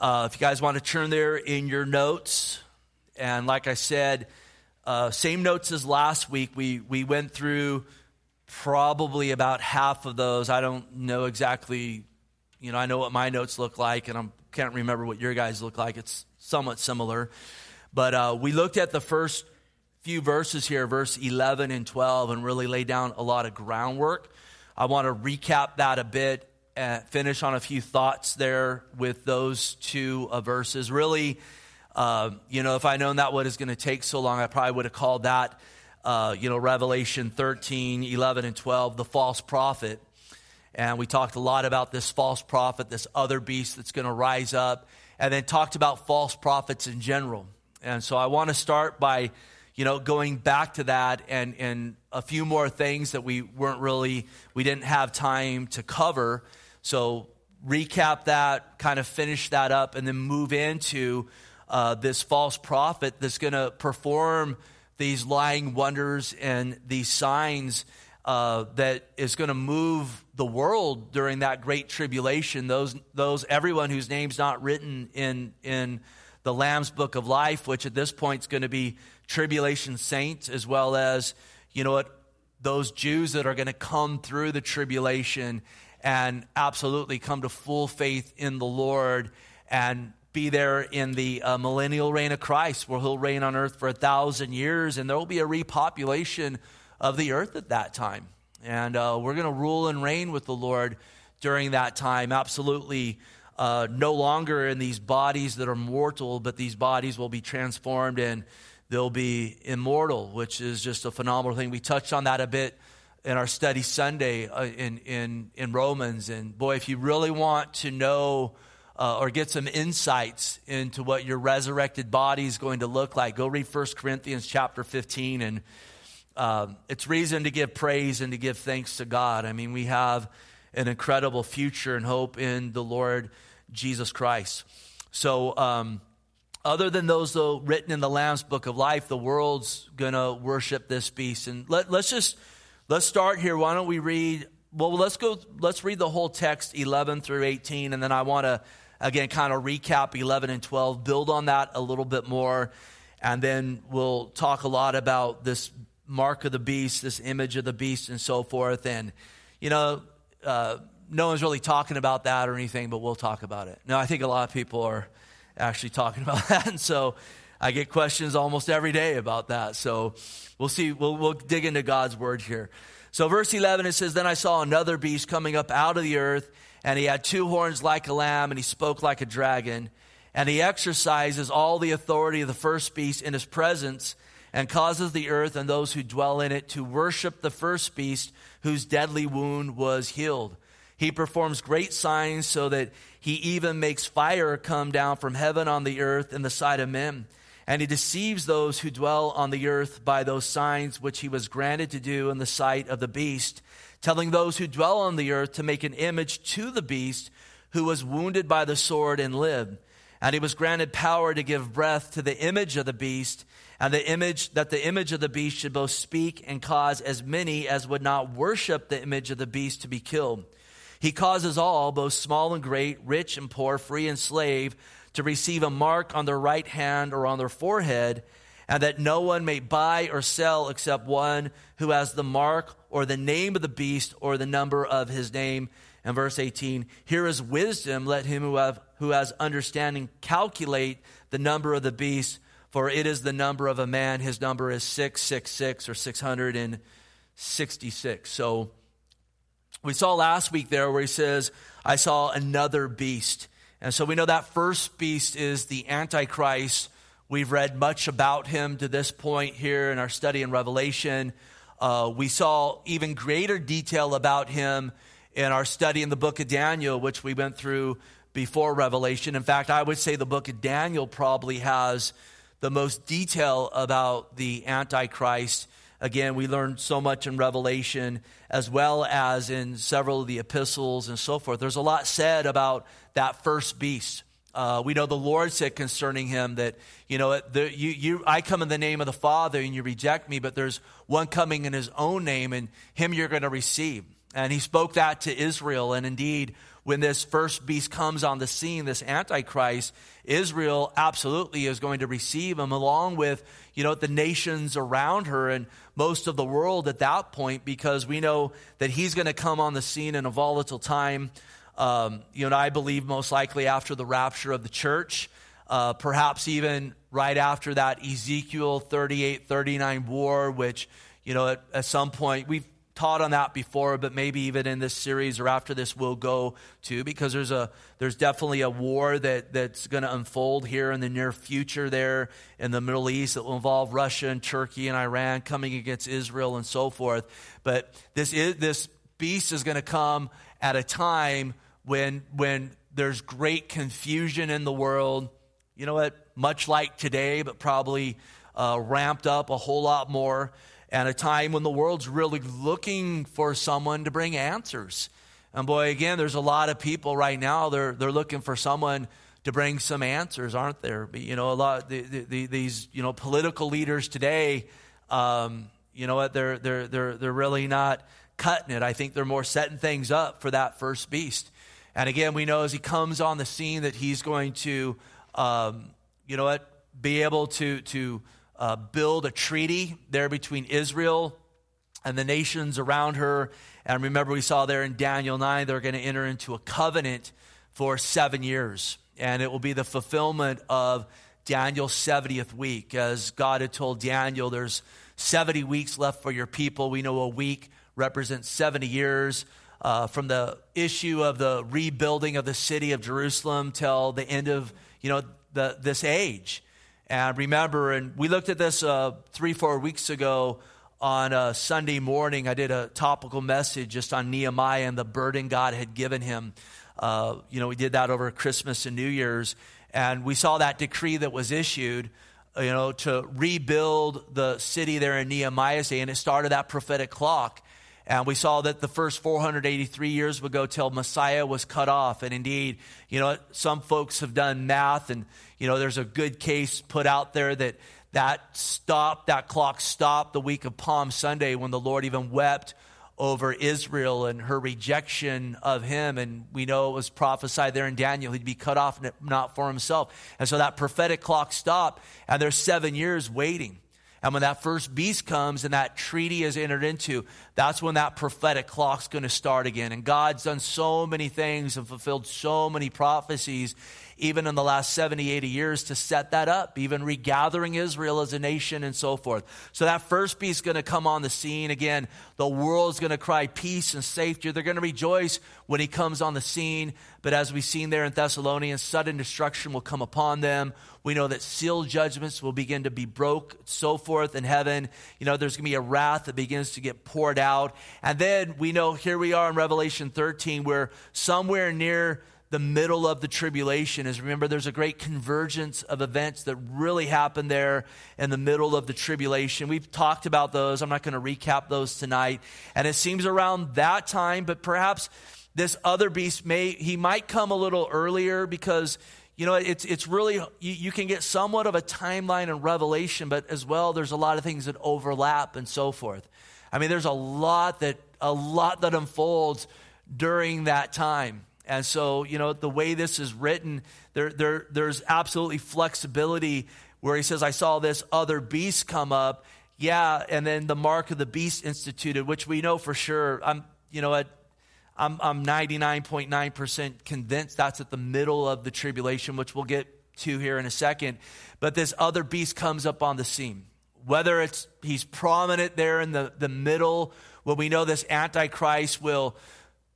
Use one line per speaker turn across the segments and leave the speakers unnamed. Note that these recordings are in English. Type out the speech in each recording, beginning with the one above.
Uh, if you guys want to turn there in your notes, and like I said, uh, same notes as last week. We we went through probably about half of those. I don't know exactly. You know, I know what my notes look like, and I can't remember what your guys look like. It's somewhat similar, but uh, we looked at the first few verses here, verse 11 and 12, and really lay down a lot of groundwork. I want to recap that a bit and finish on a few thoughts there with those two uh, verses. Really, uh, you know, if I known that what is going to take so long, I probably would have called that, uh, you know, Revelation 13, 11, and 12, the false prophet. And we talked a lot about this false prophet, this other beast that's going to rise up, and then talked about false prophets in general. And so I want to start by you know, going back to that and, and a few more things that we weren't really, we didn't have time to cover. So recap that, kind of finish that up, and then move into uh, this false prophet that's going to perform these lying wonders and these signs uh, that is going to move the world during that great tribulation. Those, those everyone whose name's not written in in the Lamb's Book of Life, which at this point is going to be tribulation saints, as well as, you know what, those Jews that are going to come through the tribulation and absolutely come to full faith in the Lord and be there in the uh, millennial reign of Christ, where he'll reign on earth for a thousand years, and there will be a repopulation of the earth at that time. And uh, we're going to rule and reign with the Lord during that time, absolutely. Uh, no longer in these bodies that are mortal, but these bodies will be transformed and they'll be immortal, which is just a phenomenal thing. We touched on that a bit in our study Sunday uh, in, in, in Romans. And boy, if you really want to know uh, or get some insights into what your resurrected body is going to look like, go read 1 Corinthians chapter 15. And uh, it's reason to give praise and to give thanks to God. I mean, we have an incredible future and hope in the Lord Jesus Christ. So, um, other than those, though, written in the Lamb's Book of Life, the world's going to worship this beast. And let, let's just, let's start here. Why don't we read, well, let's go, let's read the whole text, 11 through 18, and then I want to, again, kind of recap 11 and 12, build on that a little bit more, and then we'll talk a lot about this mark of the beast, this image of the beast, and so forth. And, you know, uh, no one's really talking about that or anything, but we'll talk about it. No, I think a lot of people are actually talking about that. And so I get questions almost every day about that. So we'll see. We'll, we'll dig into God's word here. So, verse 11, it says, Then I saw another beast coming up out of the earth, and he had two horns like a lamb, and he spoke like a dragon. And he exercises all the authority of the first beast in his presence, and causes the earth and those who dwell in it to worship the first beast, whose deadly wound was healed. He performs great signs so that he even makes fire come down from heaven on the earth in the sight of men. And he deceives those who dwell on the earth by those signs which he was granted to do in the sight of the beast, telling those who dwell on the earth to make an image to the beast who was wounded by the sword and lived. And he was granted power to give breath to the image of the beast, and the image that the image of the beast should both speak and cause as many as would not worship the image of the beast to be killed. He causes all, both small and great, rich and poor, free and slave, to receive a mark on their right hand or on their forehead, and that no one may buy or sell except one who has the mark or the name of the beast or the number of his name. And verse 18, here is wisdom. Let him who, have, who has understanding calculate the number of the beast, for it is the number of a man. His number is 666 or 666. So we saw last week there where he says, I saw another beast. And so we know that first beast is the Antichrist. We've read much about him to this point here in our study in Revelation. Uh, we saw even greater detail about him in our study in the book of Daniel, which we went through before Revelation. In fact, I would say the book of Daniel probably has the most detail about the Antichrist Again, we learned so much in Revelation as well as in several of the epistles and so forth. There's a lot said about that first beast. Uh, we know the Lord said concerning him that, you know, the, you, you, I come in the name of the Father and you reject me, but there's one coming in his own name and him you're going to receive. And he spoke that to Israel. And indeed, when this first beast comes on the scene, this Antichrist, Israel absolutely is going to receive him along with, you know, the nations around her and most of the world at that point because we know that he's going to come on the scene in a volatile time. Um, you know, I believe most likely after the rapture of the church, uh, perhaps even right after that Ezekiel 38 39 war, which, you know, at, at some point we've taught on that before, but maybe even in this series or after this we'll go to because there's a there's definitely a war that that's going to unfold here in the near future there in the Middle East that will involve Russia and Turkey and Iran coming against Israel and so forth. But this is this beast is going to come at a time when when there's great confusion in the world. You know what? Much like today, but probably uh, ramped up a whole lot more and a time when the world's really looking for someone to bring answers. And boy, again, there's a lot of people right now, they're, they're looking for someone to bring some answers, aren't there? But, you know, a lot, the, the, these, you know, political leaders today, um, you know what, they're, they're, they're, they're really not cutting it. I think they're more setting things up for that first beast. And again, we know as he comes on the scene that he's going to, um, you know what, be able to, to, uh, build a treaty there between Israel and the nations around her. And remember, we saw there in Daniel 9, they're going to enter into a covenant for seven years. And it will be the fulfillment of Daniel's 70th week. As God had told Daniel, there's 70 weeks left for your people. We know a week represents 70 years. Uh, from the issue of the rebuilding of the city of Jerusalem till the end of you know the, this age. And remember, and we looked at this uh, three, four weeks ago on a Sunday morning. I did a topical message just on Nehemiah and the burden God had given him. Uh, you know, we did that over Christmas and New Year's. And we saw that decree that was issued, uh, you know, to rebuild the city there in Nehemiah's day. And it started that prophetic clock. And we saw that the first 483 years would go till Messiah was cut off. And indeed, you know, some folks have done math and, you know, there's a good case put out there that that stopped, that clock stopped the week of Palm Sunday when the Lord even wept over Israel and her rejection of him. And we know it was prophesied there in Daniel, he'd be cut off not for himself. And so that prophetic clock stopped, and there's seven years waiting. And when that first beast comes and that treaty is entered into, that's when that prophetic clock's going to start again. And God's done so many things and fulfilled so many prophecies even in the last 70, 80 years to set that up, even regathering Israel as a nation and so forth. So that first beast is going to come on the scene. Again, the world's going to cry peace and safety. They're going to rejoice when he comes on the scene. But as we've seen there in Thessalonians, sudden destruction will come upon them. We know that sealed judgments will begin to be broke, so forth in heaven. You know, there's going to be a wrath that begins to get poured out. And then we know here we are in Revelation 13, where somewhere near the middle of the tribulation is remember there's a great convergence of events that really happen there in the middle of the tribulation. We've talked about those. I'm not going to recap those tonight. And it seems around that time but perhaps this other beast may he might come a little earlier because you know it's it's really you, you can get somewhat of a timeline and revelation but as well there's a lot of things that overlap and so forth. I mean there's a lot that a lot that unfolds during that time and so, you know, the way this is written, there, there, there's absolutely flexibility where he says, I saw this other beast come up. Yeah, and then the mark of the beast instituted, which we know for sure. I'm, you know, I'm, I'm 99.9% convinced that's at the middle of the tribulation, which we'll get to here in a second. But this other beast comes up on the scene. Whether it's he's prominent there in the, the middle, when we know this Antichrist will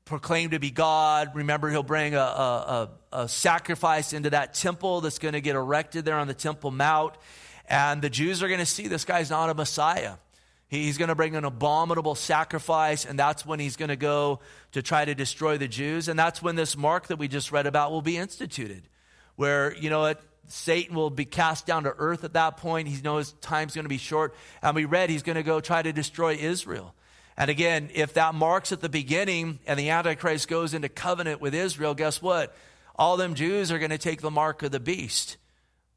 proclaim to be God. Remember, he'll bring a, a, a, sacrifice into that temple that's going to get erected there on the Temple Mount. And the Jews are going to see this guy's not a Messiah. He's going to bring an abominable sacrifice, and that's when he's going to go to try to destroy the Jews. And that's when this mark that we just read about will be instituted, where, you know, it, Satan will be cast down to earth at that point. He knows time's going to be short. And we read he's going to go try to destroy Israel. And again, if that marks at the beginning and the Antichrist goes into covenant with Israel, guess what? All them Jews are going to take the mark of the beast.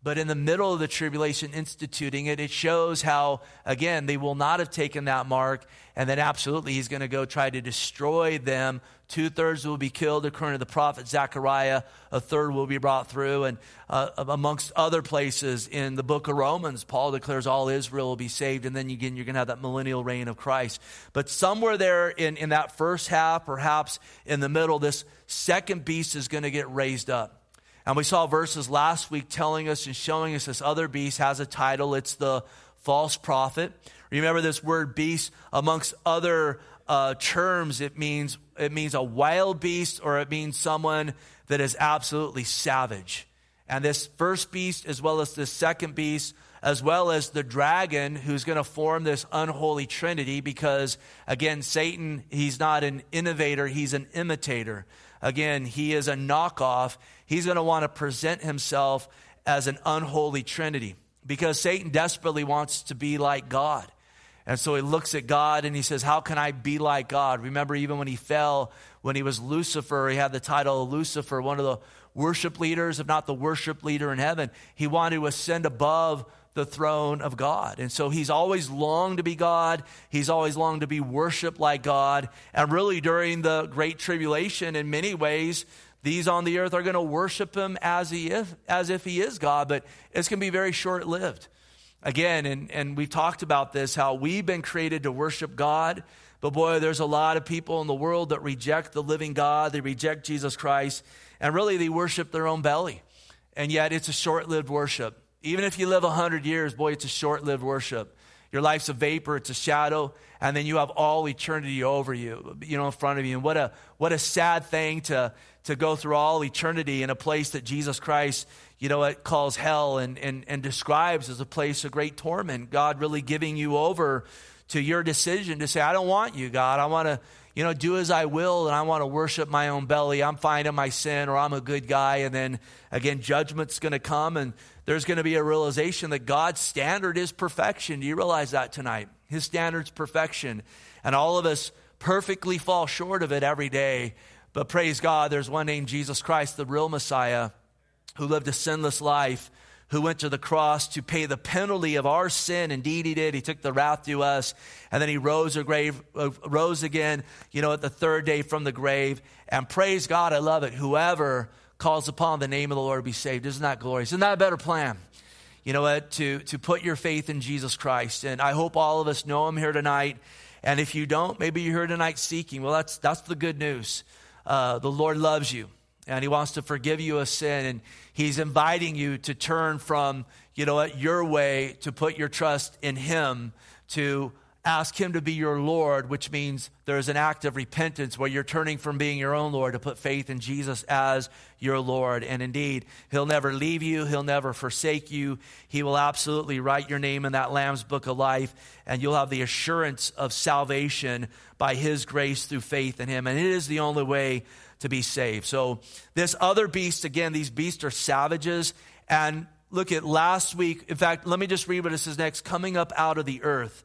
But in the middle of the tribulation instituting it, it shows how, again, they will not have taken that mark, and then absolutely he's going to go try to destroy them. Two thirds will be killed, according to the prophet Zechariah. A third will be brought through. And uh, amongst other places in the book of Romans, Paul declares all Israel will be saved, and then again, you're going to have that millennial reign of Christ. But somewhere there in, in that first half, perhaps in the middle, this second beast is going to get raised up. And we saw verses last week telling us and showing us this other beast has a title. It's the false prophet. Remember this word beast amongst other uh, terms. It means it means a wild beast or it means someone that is absolutely savage. And this first beast, as well as this second beast, as well as the dragon who's going to form this unholy trinity, because again, Satan, he's not an innovator, he's an imitator. Again, he is a knockoff. He's going to want to present himself as an unholy trinity because Satan desperately wants to be like God. And so he looks at God and he says, How can I be like God? Remember, even when he fell, when he was Lucifer, he had the title of Lucifer, one of the worship leaders, if not the worship leader in heaven. He wanted to ascend above the throne of God. And so he's always longed to be God. He's always longed to be worshiped like God. And really, during the Great Tribulation, in many ways, these on the earth are going to worship him as, he is, as if he is God, but it's going to be very short lived. Again, and, and we've talked about this how we've been created to worship God. But boy, there's a lot of people in the world that reject the living God. They reject Jesus Christ. And really, they worship their own belly. And yet, it's a short lived worship. Even if you live 100 years, boy, it's a short lived worship. Your life's a vapor, it's a shadow, and then you have all eternity over you, you know, in front of you. And what a, what a sad thing to, to go through all eternity in a place that Jesus Christ, you know, it calls hell and, and, and describes as a place of great torment. God really giving you over to your decision to say, I don't want you, God. I want to, you know, do as I will and I want to worship my own belly. I'm fine in my sin or I'm a good guy. And then again, judgment's going to come and there's going to be a realization that God's standard is perfection. Do you realize that tonight? His standard's perfection. And all of us perfectly fall short of it every day. But praise God, there's one named Jesus Christ, the real Messiah, who lived a sinless life, who went to the cross to pay the penalty of our sin. Indeed, he did. He took the wrath to us. And then he rose, a grave, uh, rose again, you know, at the third day from the grave. And praise God, I love it. Whoever calls upon the name of the Lord be saved. Isn't that glorious? Isn't that a better plan? You know what? To, to put your faith in Jesus Christ. And I hope all of us know him here tonight. And if you don't, maybe you're here tonight seeking. Well, that's, that's the good news. Uh, the Lord loves you and he wants to forgive you a sin and he's inviting you to turn from you know your way to put your trust in him to ask Him to be your Lord, which means there's an act of repentance where you're turning from being your own Lord to put faith in Jesus as your Lord. And indeed, He'll never leave you, He'll never forsake you. He will absolutely write your name in that Lamb's book of life, and you'll have the assurance of salvation by His grace through faith in Him. And it is the only way to be saved. So, this other beast, again, these beasts are savages. And look at last week. In fact, let me just read what it says next coming up out of the earth.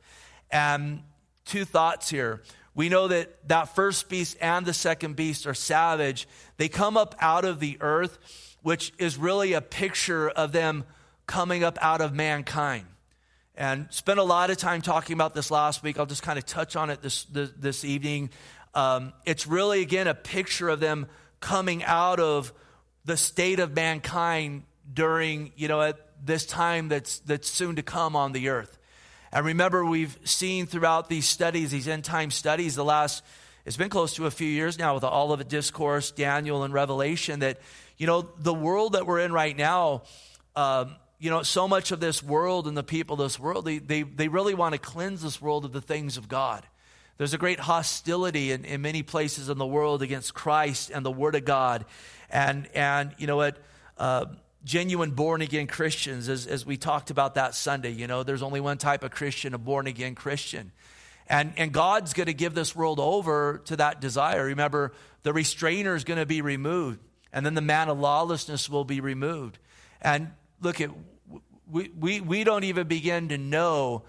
And two thoughts here. We know that that first beast and the second beast are savage. They come up out of the earth, which is really a picture of them coming up out of mankind. And spent a lot of time talking about this last week. I'll just kind of touch on it this, this, this evening. Um, it's really, again, a picture of them coming out of the state of mankind during, you know, at this time that's, that's soon to come on the earth. And remember, we've seen throughout these studies, these end time studies, the last, it's been close to a few years now with all of the Olivet Discourse, Daniel, and Revelation, that, you know, the world that we're in right now, um, you know, so much of this world and the people of this world, they, they, they really want to cleanse this world of the things of God. There's a great hostility in, in many places in the world against Christ and the Word of God. And, and you know what? Uh, genuine born again Christians, as, as we talked about that Sunday. You know, there's only one type of Christian, a born again Christian. And, and God's going to give this world over to that desire. Remember, the restrainer is going to be removed, and then the man of lawlessness will be removed. And look at, we, we, we don't even begin to know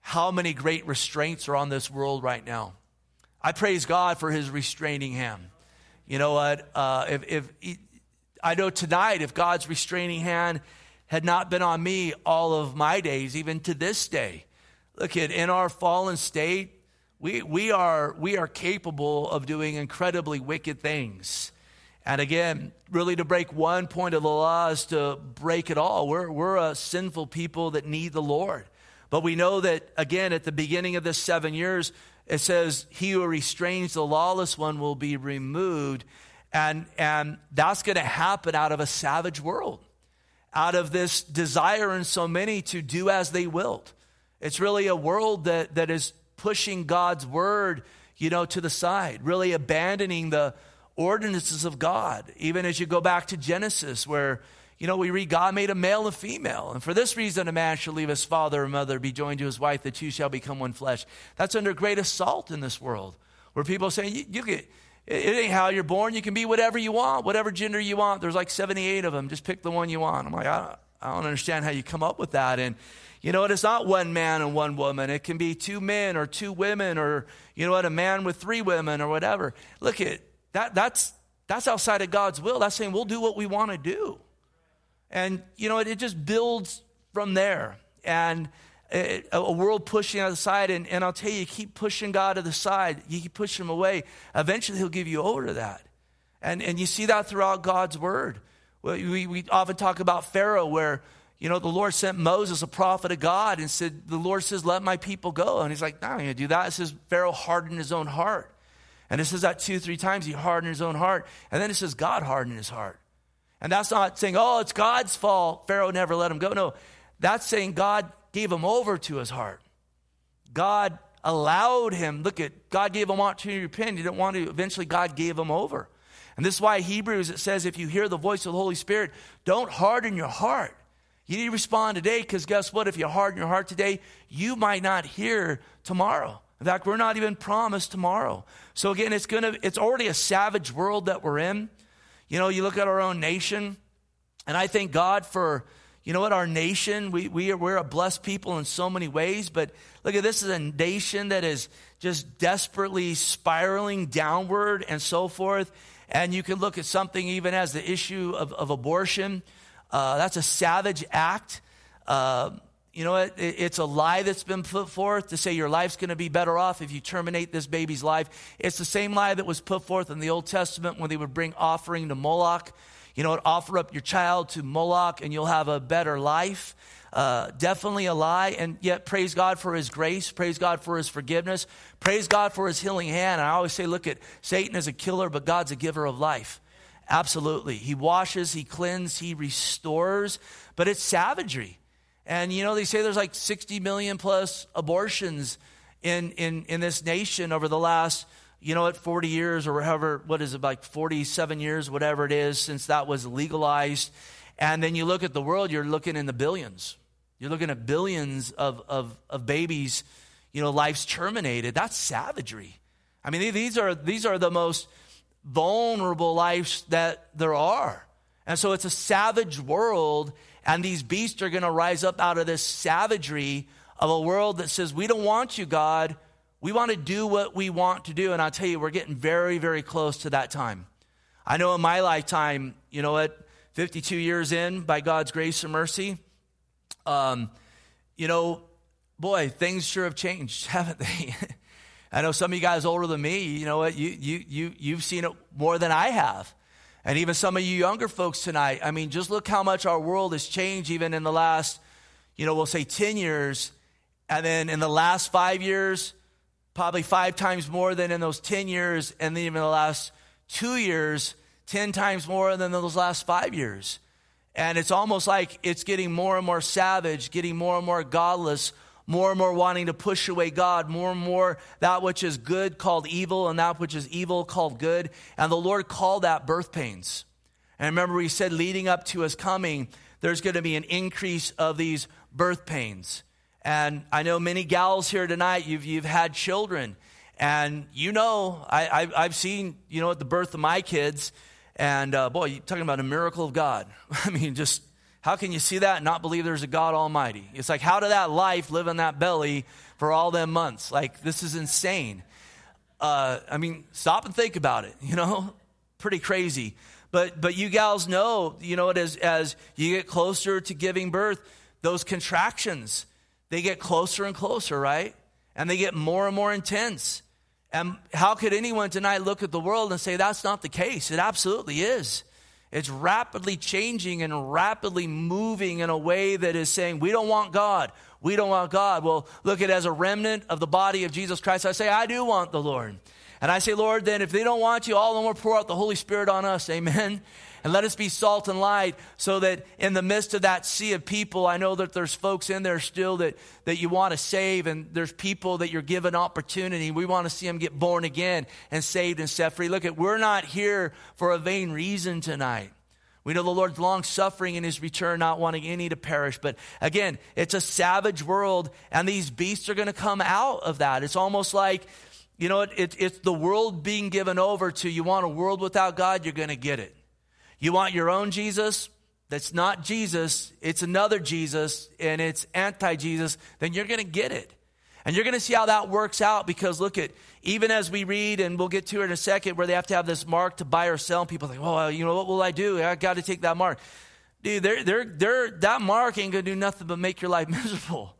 how many great restraints are on this world right now. I praise God for his restraining hand. You know what? Uh, if, if I know tonight, if God's restraining hand had not been on me all of my days, even to this day. Look at in our fallen state, we, we, are, we are capable of doing incredibly wicked things. And again, really to break one point of the law is to break it all. We're, we're a sinful people that need the Lord. But we know that, again, at the beginning of this seven years, it says, He who restrains the lawless one will be removed. And, and that's going to happen out of a savage world, out of this desire in so many to do as they willed. It's really a world that, that is pushing God's word, you know, to the side, really abandoning the ordinances of God. Even as you go back to Genesis, where, you know, we read God made a male and female. And for this reason, a man shall leave his father and mother, be joined to his wife, the two shall become one flesh. That's under great assault in this world, where people saying, you, you get, it ain't how you're born. You can be whatever you want, whatever gender you want. There's like 78 of them. Just pick the one you want. I'm like, I, I don't understand how you come up with that. And, you know what? It's not one man and one woman. It can be two men or two women or, you know what, a man with three women or whatever. Look at that, that's, that's outside of God's will. That's saying we'll do what we want to do. And, you know, it, it just builds from there. And a world pushing out the side. And, and I'll tell you, you keep pushing God to the side, you keep pushing him away. Eventually, he'll give you over to that. And, and you see that throughout God's word. We, we often talk about Pharaoh, where, you know, the Lord sent Moses, a prophet of God, and said, The Lord says, Let my people go. And he's like, No, I'm going to do that. It says, Pharaoh hardened his own heart. And it says that two, three times. He hardened his own heart. And then it says God hardened his heart. And that's not saying, oh, it's God's fault. Pharaoh never let him go. No, that's saying God gave him over to his heart. God allowed him. Look at God gave him opportunity to repent. He didn't want to. Eventually, God gave him over. And this is why Hebrews it says, if you hear the voice of the Holy Spirit, don't harden your heart. You need to respond today because guess what? If you harden your heart today, you might not hear tomorrow. In fact, we're not even promised tomorrow. So again, it's gonna it's already a savage world that we're in. You know, you look at our own nation, and I thank God for, you know what, our nation, we, we are, we're a blessed people in so many ways, but look at this is a nation that is just desperately spiraling downward and so forth. And you can look at something even as the issue of, of abortion. Uh, that's a savage act. Uh, you know, it, it's a lie that's been put forth to say your life's going to be better off if you terminate this baby's life. It's the same lie that was put forth in the Old Testament when they would bring offering to Moloch. You know, offer up your child to Moloch and you'll have a better life. Uh, definitely a lie, and yet praise God for His grace, praise God for His forgiveness, praise God for His healing hand. And I always say, look at Satan is a killer, but God's a giver of life. Absolutely. He washes, He cleanses, He restores, but it's savagery. And you know, they say there's like 60 million plus abortions in, in, in this nation over the last, you know, at 40 years or however, what is it, like 47 years, whatever it is, since that was legalized. And then you look at the world, you're looking in the billions. You're looking at billions of, of, of babies, you know, lives terminated. That's savagery. I mean, these are, these are the most vulnerable lives that there are. And so it's a savage world and these beasts are going to rise up out of this savagery of a world that says, We don't want you, God. We want to do what we want to do. And I'll tell you, we're getting very, very close to that time. I know in my lifetime, you know what, 52 years in, by God's grace and mercy, um, you know, boy, things sure have changed, haven't they? I know some of you guys older than me, you know what, you, you, you, you've seen it more than I have. And even some of you younger folks tonight, I mean, just look how much our world has changed even in the last, you know, we'll say 10 years. And then in the last five years, probably five times more than in those 10 years. And then even the last two years, 10 times more than those last five years. And it's almost like it's getting more and more savage, getting more and more godless, more and more wanting to push away God, more and more that which is good called evil, and that which is evil called good. And the Lord called that birth pains. And remember, we said leading up to his coming, there's going to be an increase of these birth pains. And I know many gals here tonight, you've, you've had children. And you know, I, I, have seen, you know, at the birth of my kids, and uh, boy, you're talking about a miracle of God. I mean, just how can you see that and not believe there's a God Almighty? It's like, how did that life live in that belly for all them months? Like, this is insane. Uh, I mean, stop and think about it, you know? Pretty crazy. But, but you gals know, you know, as, as you get closer to giving birth, those contractions, they get closer and closer, right? And they get more and more intense. And how could anyone tonight look at the world and say that's not the case? It absolutely is. It's rapidly changing and rapidly moving in a way that is saying, we don't want God. We don't want God. Well, look at it as a remnant of the body of Jesus Christ. I say, I do want the Lord. And I say, Lord, then if they don't want you, all the more pour out the Holy Spirit on us. Amen. And let us be salt and light so that in the midst of that sea of people, I know that there's folks in there still that, that you want to save, and there's people that you're given opportunity. We want to see them get born again and saved and set free. Look at, we're not here for a vain reason tonight. We know the Lord's long suffering in his return, not wanting any to perish. But again, it's a savage world, and these beasts are going to come out of that. It's almost like, you know, it, it, it's the world being given over to you want a world without God, you're going to get it. You want your own Jesus that's not Jesus, it's another Jesus, and it's anti Jesus, then you're going to get it. And you're going to see how that works out because look at, even as we read, and we'll get to it in a second, where they have to have this mark to buy or sell, and people think, well, you know, what will I do? I got to take that mark. Dude, they're, they're, they're, that mark ain't going to do nothing but make your life miserable.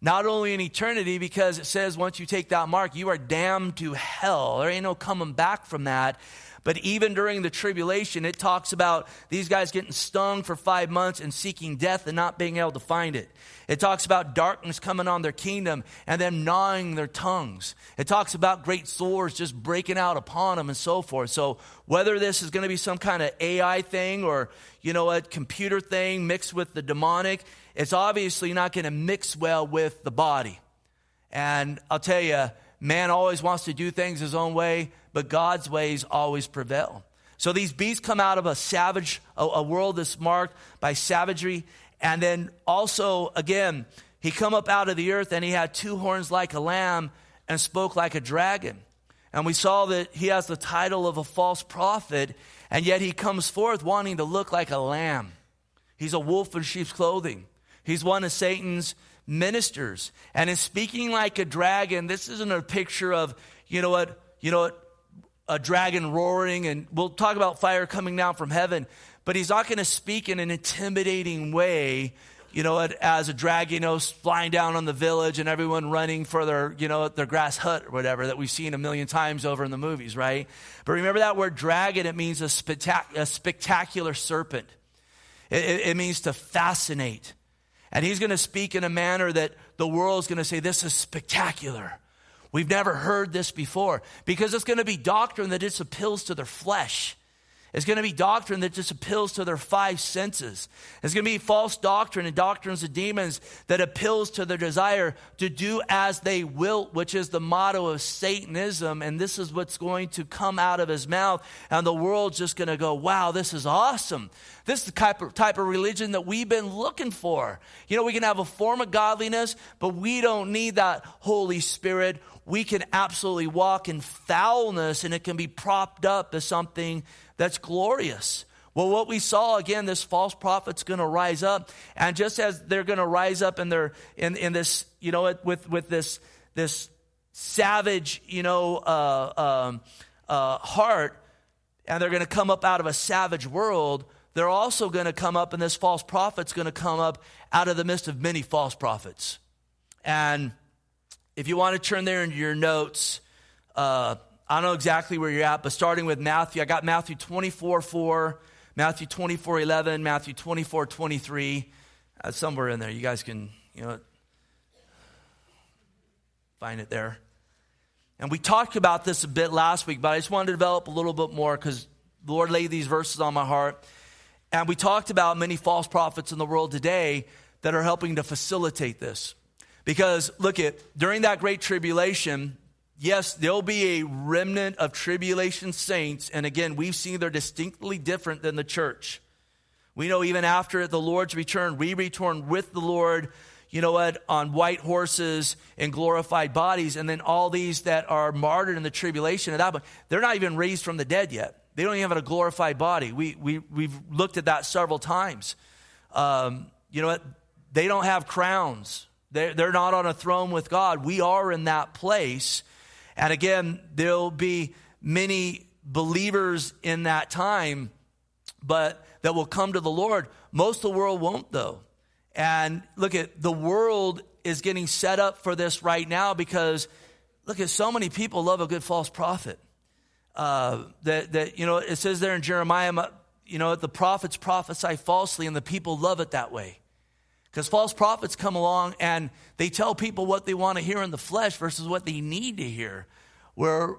Not only in eternity, because it says once you take that mark, you are damned to hell. There ain't no coming back from that. But even during the tribulation, it talks about these guys getting stung for five months and seeking death and not being able to find it. It talks about darkness coming on their kingdom and them gnawing their tongues. It talks about great sores just breaking out upon them and so forth. So whether this is going to be some kind of AI thing or, you know, a computer thing mixed with the demonic, it's obviously not going to mix well with the body. And I'll tell you, man always wants to do things his own way but God's ways always prevail. So these beasts come out of a savage, a, a world that's marked by savagery. And then also, again, he come up out of the earth and he had two horns like a lamb and spoke like a dragon. And we saw that he has the title of a false prophet, and yet he comes forth wanting to look like a lamb. He's a wolf in sheep's clothing. He's one of Satan's ministers. And in speaking like a dragon, this isn't a picture of, you know what, you know what, a dragon roaring, and we'll talk about fire coming down from heaven, but he's not going to speak in an intimidating way, you know, as a dragon, you know, flying down on the village and everyone running for their, you know, their grass hut or whatever that we've seen a million times over in the movies, right? But remember that word dragon, it means a, spectac- a spectacular serpent. It, it, it means to fascinate. And he's going to speak in a manner that the world's going to say, this is spectacular. We've never heard this before because it's going to be doctrine that just appeals to their flesh. It's going to be doctrine that just appeals to their five senses. It's going to be false doctrine and doctrines of demons that appeals to their desire to do as they will, which is the motto of Satanism. And this is what's going to come out of his mouth. And the world's just going to go, wow, this is awesome. This is the type of, type of religion that we've been looking for. You know, we can have a form of godliness, but we don't need that Holy Spirit we can absolutely walk in foulness and it can be propped up as something that's glorious. Well, what we saw again, this false prophet's going to rise up, and just as they're going to rise up in their in, in this, you know, with with this this savage, you know, uh, um, uh, heart, and they're going to come up out of a savage world. They're also going to come up, and this false prophet's going to come up out of the midst of many false prophets, and if you want to turn there into your notes, uh, I don't know exactly where you're at, but starting with Matthew, I got Matthew 24 4, Matthew 24 11, Matthew 24 23. Uh, somewhere in there. You guys can, you know, find it there. And we talked about this a bit last week, but I just wanted to develop a little bit more because the Lord laid these verses on my heart. And we talked about many false prophets in the world today that are helping to facilitate this. Because look at during that great tribulation, yes, there'll be a remnant of tribulation saints, and again, we've seen they're distinctly different than the church. We know even after the Lord's return, we return with the Lord, you know what, on white horses and glorified bodies, and then all these that are martyred in the tribulation at that point, they're not even raised from the dead yet. They don't even have a glorified body. We, we, we've looked at that several times. Um, you know what? They don't have crowns. They're, they're not on a throne with God. We are in that place. And again, there'll be many believers in that time but that will come to the Lord. Most of the world won't, though. And look at the world is getting set up for this right now because look at so many people love a good false prophet. Uh, that that you know it says there in Jeremiah, you know the prophets prophesy falsely and the people love it that way. Because false prophets come along and they tell people what they want to hear in the flesh versus what they need to hear, where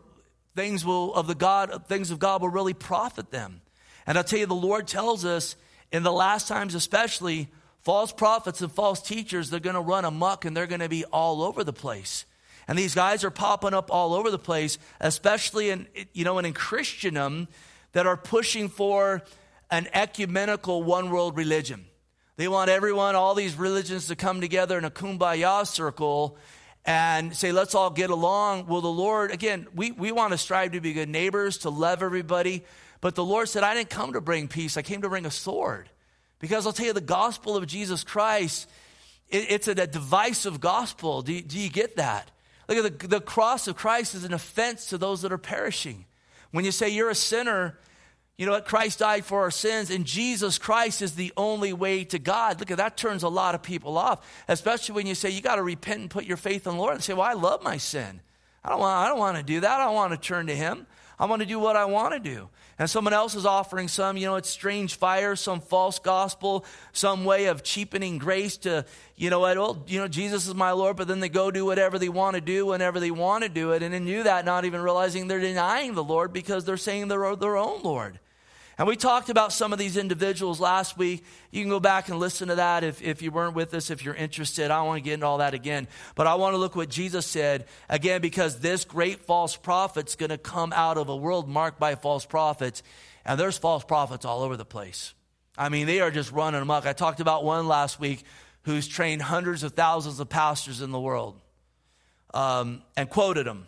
things will of the God things of God will really profit them. And I'll tell you, the Lord tells us in the last times, especially, false prophets and false teachers, they're going to run amok and they're going to be all over the place. And these guys are popping up all over the place, especially in, you know, and in Christendom that are pushing for an ecumenical one world religion. They want everyone, all these religions to come together in a kumbaya circle and say, let's all get along. Well, the Lord, again, we, we want to strive to be good neighbors, to love everybody. But the Lord said, I didn't come to bring peace, I came to bring a sword. Because I'll tell you, the gospel of Jesus Christ, it, it's a, a, divisive gospel. Do, do you get that? Look at the, the cross of Christ is an offense to those that are perishing. When you say you're a sinner, you know what? Christ died for our sins, and Jesus Christ is the only way to God. Look at that turns a lot of people off, especially when you say you got to repent and put your faith in the Lord and say, Well, I love my sin. I don't want, I don't want to do that. I don't want to turn to Him. I want to do what I want to do. And someone else is offering some, you know, it's strange fire, some false gospel, some way of cheapening grace to, you know what, well, you know, Jesus is my Lord, but then they go do whatever they want to do whenever they want to do it. And then do that, not even realizing they're denying the Lord because they're saying they're their own Lord. And we talked about some of these individuals last week. You can go back and listen to that if, if you weren't with us, if you're interested. I don't want to get into all that again. But I want to look what Jesus said again, because this great false prophet's going to come out of a world marked by false prophets. And there's false prophets all over the place. I mean, they are just running amok. I talked about one last week who's trained hundreds of thousands of pastors in the world um, and quoted them.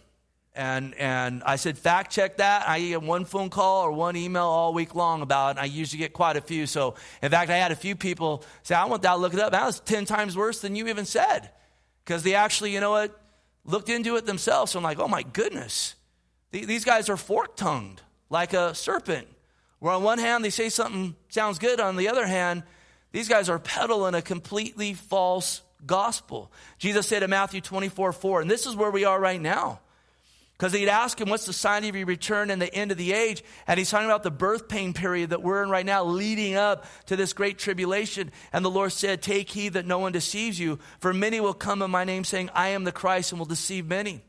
And, and I said, fact check that. I get one phone call or one email all week long about it. I usually get quite a few. So, in fact, I had a few people say, I want that, look it up. That was 10 times worse than you even said. Because they actually, you know what, looked into it themselves. So I'm like, oh my goodness. These guys are fork tongued like a serpent. Where on one hand, they say something sounds good. On the other hand, these guys are peddling a completely false gospel. Jesus said in Matthew 24 4, and this is where we are right now. Because he'd ask him, What's the sign of your return and the end of the age? And he's talking about the birth pain period that we're in right now, leading up to this great tribulation. And the Lord said, Take heed that no one deceives you, for many will come in my name, saying, I am the Christ, and will deceive many.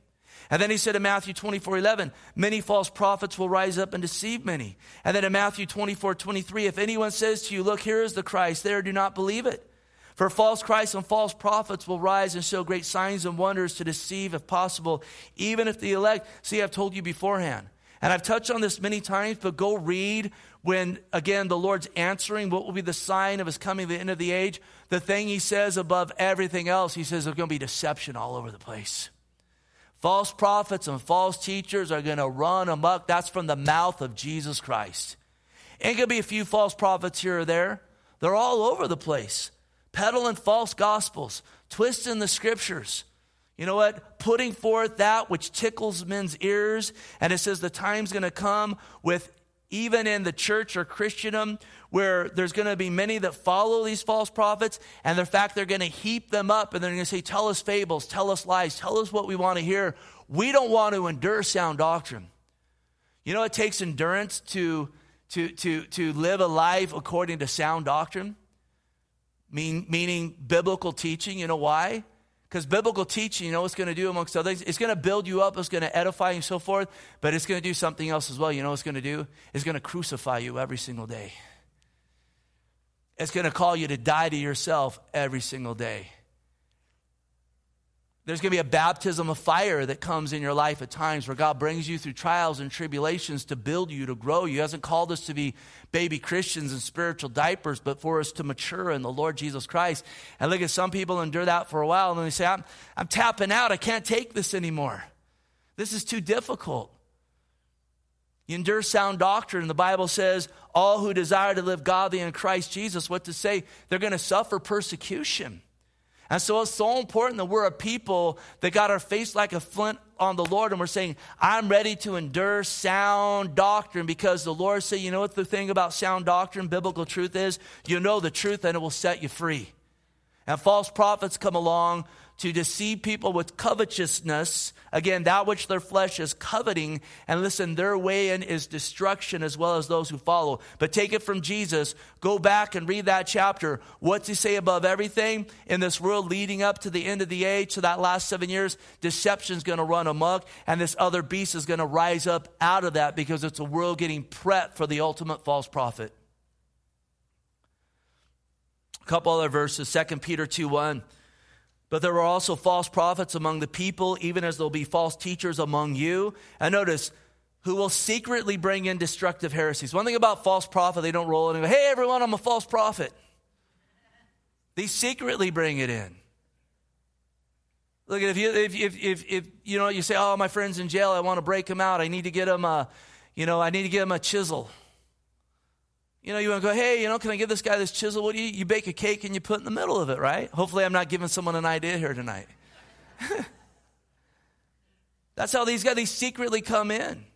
And then he said in Matthew 24, 11, many false prophets will rise up and deceive many. And then in Matthew 24, 23, if anyone says to you, Look, here is the Christ, there do not believe it. For false Christs and false prophets will rise and show great signs and wonders to deceive, if possible, even if the elect. See, I've told you beforehand. And I've touched on this many times, but go read when, again, the Lord's answering what will be the sign of his coming, the end of the age. The thing he says above everything else, he says there's going to be deception all over the place. False prophets and false teachers are going to run amok. That's from the mouth of Jesus Christ. Ain't going to be a few false prophets here or there. They're all over the place peddling false gospels, twisting the scriptures. You know what? Putting forth that which tickles men's ears. And it says the time's going to come with, even in the church or Christendom, where there's going to be many that follow these false prophets. And the fact, they're going to heap them up and they're going to say, Tell us fables, tell us lies, tell us what we want to hear. We don't want to endure sound doctrine. You know, it takes endurance to, to, to, to live a life according to sound doctrine mean, meaning biblical teaching. You know why? Because biblical teaching, you know what's going to do amongst other things? It's going to build you up, it's going to edify you and so forth, but it's going to do something else as well. You know what it's going to do? It's going to crucify you every single day. It's going to call you to die to yourself every single day. There's going to be a baptism of fire that comes in your life at times where God brings you through trials and tribulations to build you, to grow you. He hasn't called us to be baby Christians and spiritual diapers, but for us to mature in the Lord Jesus Christ. And look at some people endure that for a while and they say, I'm, I'm tapping out. I can't take this anymore. This is too difficult. You endure sound doctrine. The Bible says, all who desire to live godly in Christ Jesus, what to say? They're going to suffer persecution. And so it's so important that we're a people that got our face like a flint on the Lord and we're saying, I'm ready to endure sound doctrine because the Lord said, you know what the thing about sound doctrine, biblical truth is? You know the truth and it will set you free. And false prophets come along to deceive people with covetousness. Again, that which their flesh is coveting. And listen, their way in is destruction as well as those who follow. But take it from Jesus. Go back and read that chapter. What's he say above everything? In this world leading up to the end of the age, to that last seven years, deception's going to run amok. And this other beast is going to rise up out of that because it's a world getting prepped for the ultimate false prophet. A couple other verses, 2 Peter 2 1. But there were also false prophets among the people, even as there'll be false teachers among you. And notice, who will secretly bring in destructive heresies. One thing about false prophet, they don't roll in and go, hey, everyone, I'm a false prophet. They secretly bring it in. Look, if you, if, if, if, if, you know, you say, oh, my friend's in jail, I want to break him out. I need to get him a, you know, I need to get him a chisel. You know, you want to go, hey, you know, can I give this guy this chisel? What do you, you bake a cake and you put in the middle of it, right? Hopefully, I'm not giving someone an idea here tonight. That's how these guys, they secretly come in.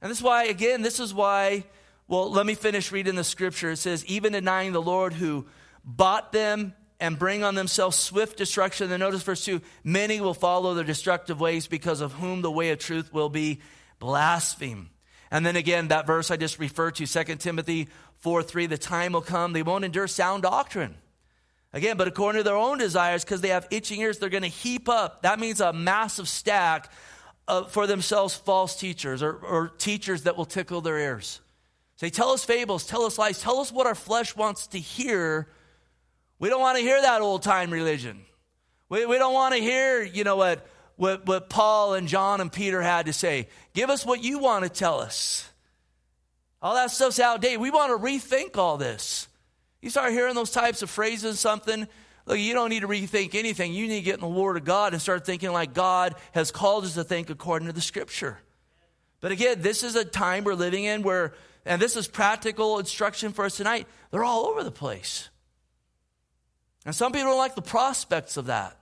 And this is why, again, this is why, well, let me finish reading the scripture. It says, even denying the Lord who bought them and bring on themselves swift destruction. Then notice verse 2 many will follow their destructive ways because of whom the way of truth will be blasphemed. And then again, that verse I just referred to, 2 Timothy 4 3, the time will come, they won't endure sound doctrine. Again, but according to their own desires, because they have itching ears, they're going to heap up. That means a massive stack of, for themselves false teachers or, or teachers that will tickle their ears. Say, tell us fables, tell us lies, tell us what our flesh wants to hear. We don't want to hear that old time religion. We, we don't want to hear, you know what, what, what Paul and John and Peter had to say. Give us what you want to tell us. All that stuff's outdated. We want to rethink all this. You start hearing those types of phrases, something, look, you don't need to rethink anything. You need to get in the Word of God and start thinking like God has called us to think according to the Scripture. But again, this is a time we're living in where, and this is practical instruction for us tonight, they're all over the place. And some people don't like the prospects of that.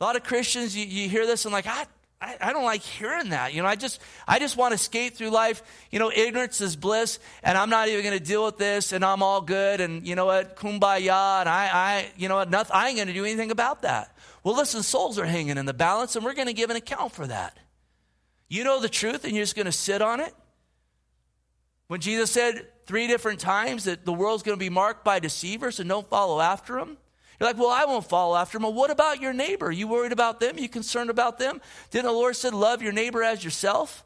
A lot of Christians, you, you hear this and like, I, I, I, don't like hearing that. You know, I just, I just want to skate through life. You know, ignorance is bliss, and I'm not even going to deal with this, and I'm all good, and you know what, kumbaya, and I, I, you know what, nothing, I ain't going to do anything about that. Well, listen, souls are hanging in the balance, and we're going to give an account for that. You know the truth, and you're just going to sit on it. When Jesus said three different times that the world's going to be marked by deceivers and don't follow after them, you're like, well, I won't follow after him. Well, what about your neighbor? You worried about them? You concerned about them? Didn't the Lord said, love your neighbor as yourself?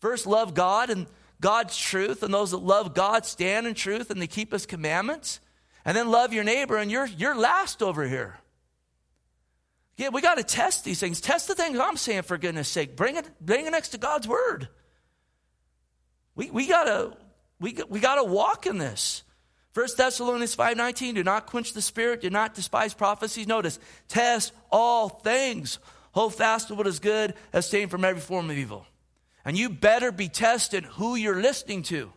First, love God and God's truth, and those that love God stand in truth and they keep his commandments. And then love your neighbor, and you're, you're last over here. Yeah, we got to test these things. Test the things I'm saying for goodness sake. Bring it, bring it next to God's word. We, we got to we, we got to walk in this. 1 Thessalonians 5:19, do not quench the spirit, do not despise prophecies. Notice, test all things. Hold fast to what is good, abstain from every form of evil. And you better be tested who you're listening to.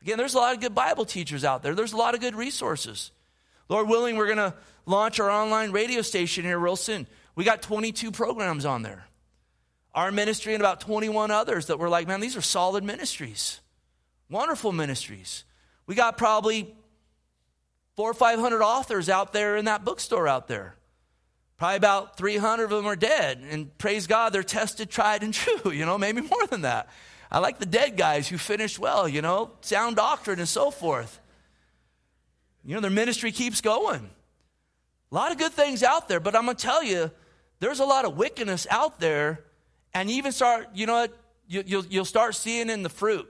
Again, there's a lot of good Bible teachers out there. There's a lot of good resources. Lord willing, we're going to launch our online radio station here real soon. We got 22 programs on there. Our ministry and about 21 others that we're like, man, these are solid ministries. Wonderful ministries. We got probably four or 500 authors out there in that bookstore out there. Probably about 300 of them are dead. And praise God, they're tested, tried, and true. You know, maybe more than that. I like the dead guys who finished well, you know, sound doctrine and so forth. You know, their ministry keeps going. A lot of good things out there, but I'm going to tell you, there's a lot of wickedness out there. And you even start, you know what, you, you'll, you'll start seeing in the fruit.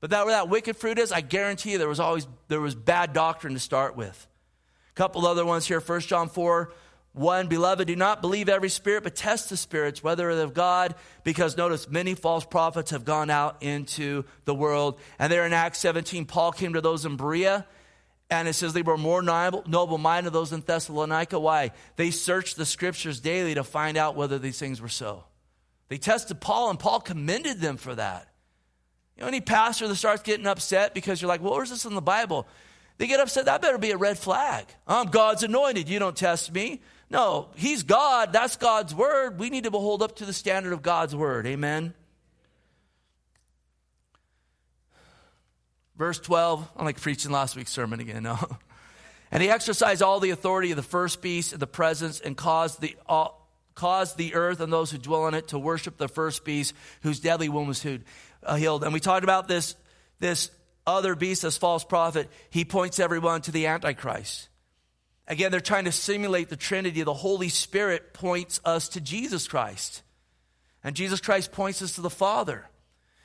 But that where that wicked fruit is, I guarantee you there was always there was bad doctrine to start with. A couple other ones here. 1 John 4, 1, beloved, do not believe every spirit, but test the spirits, whether they're of God, because notice many false prophets have gone out into the world. And there in Acts 17, Paul came to those in Berea, and it says they were more noble minded those in Thessalonica. Why? They searched the scriptures daily to find out whether these things were so. They tested Paul, and Paul commended them for that. You know, any pastor that starts getting upset because you're like, well, where's this in the Bible? they get upset. That better be a red flag. I'm God's anointed. You don't test me. No, He's God. That's God's word. We need to hold up to the standard of God's word. Amen. Verse 12, I'm like preaching last week's sermon again. No. And he exercised all the authority of the first beast in the presence and caused the, uh, caused the earth and those who dwell on it to worship the first beast whose deadly wound was uh, healed. And we talked about this, this other beast, this false prophet. He points everyone to the Antichrist. Again, they're trying to simulate the Trinity. The Holy Spirit points us to Jesus Christ. And Jesus Christ points us to the Father.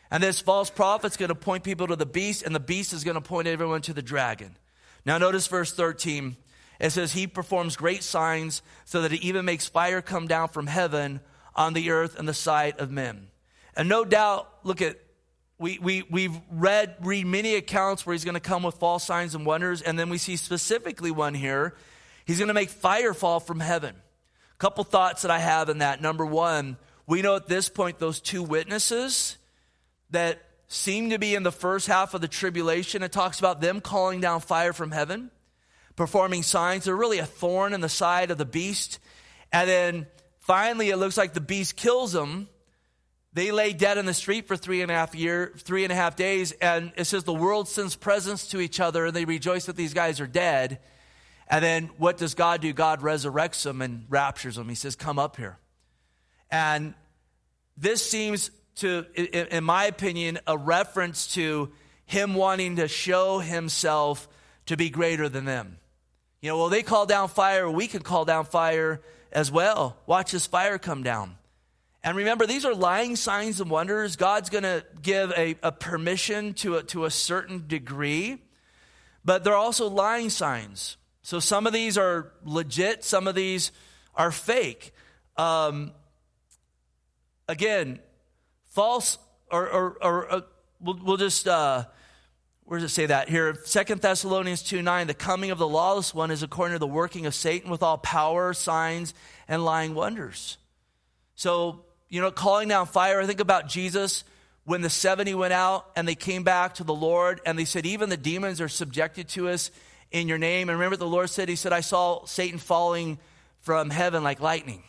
And this false prophet's going to point people to the beast, and the beast is going to point everyone to the dragon. Now, notice verse 13. It says, He performs great signs so that He even makes fire come down from heaven on the earth and the sight of men. And no doubt, look at, we, we, we've read, read many accounts where He's going to come with false signs and wonders, and then we see specifically one here. He's going to make fire fall from heaven. A couple thoughts that I have in that. Number one, we know at this point those two witnesses that seem to be in the first half of the tribulation. It talks about them calling down fire from heaven, performing signs. They're really a thorn in the side of the beast. And then finally, it looks like the beast kills them. They lay dead in the street for three and a half year, three and a half days, and it says the world sends presents to each other, and they rejoice that these guys are dead. And then what does God do? God resurrects them and raptures them. He says, "Come up here." And this seems to, in my opinion, a reference to him wanting to show himself to be greater than them. You know, well, they call down fire, we can call down fire as well. Watch this fire come down. And remember, these are lying signs and wonders. God's going to give a, a permission to a, to a certain degree, but they're also lying signs. So some of these are legit, some of these are fake. Um, again, false, or, or, or uh, we'll, we'll, just, uh, where does it say that? Here, Second Thessalonians 2 9, the coming of the lawless one is according to the working of Satan with all power, signs, and lying wonders. So, you know, calling down fire, I think about Jesus when the 70 went out and they came back to the Lord and they said, even the demons are subjected to us in your name. And remember, the Lord said, He said, I saw Satan falling from heaven like lightning.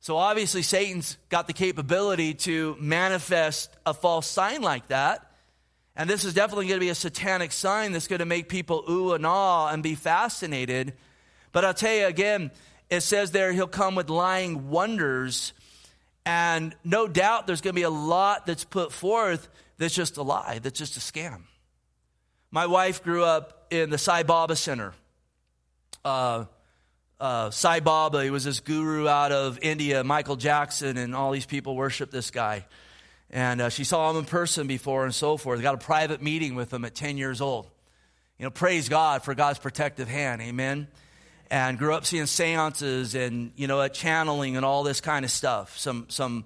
So obviously, Satan's got the capability to manifest a false sign like that. And this is definitely going to be a satanic sign that's going to make people ooh and ah and be fascinated. But I'll tell you again, it says there he'll come with lying wonders. And no doubt there's going to be a lot that's put forth that's just a lie, that's just a scam. My wife grew up in the Sai Baba Center. Uh, uh, Sai Baba, he was this guru out of India, Michael Jackson, and all these people worship this guy. And uh, she saw him in person before and so forth. Got a private meeting with him at 10 years old. You know, praise God for God's protective hand. Amen. And grew up seeing seances and, you know, channeling and all this kind of stuff. Some, some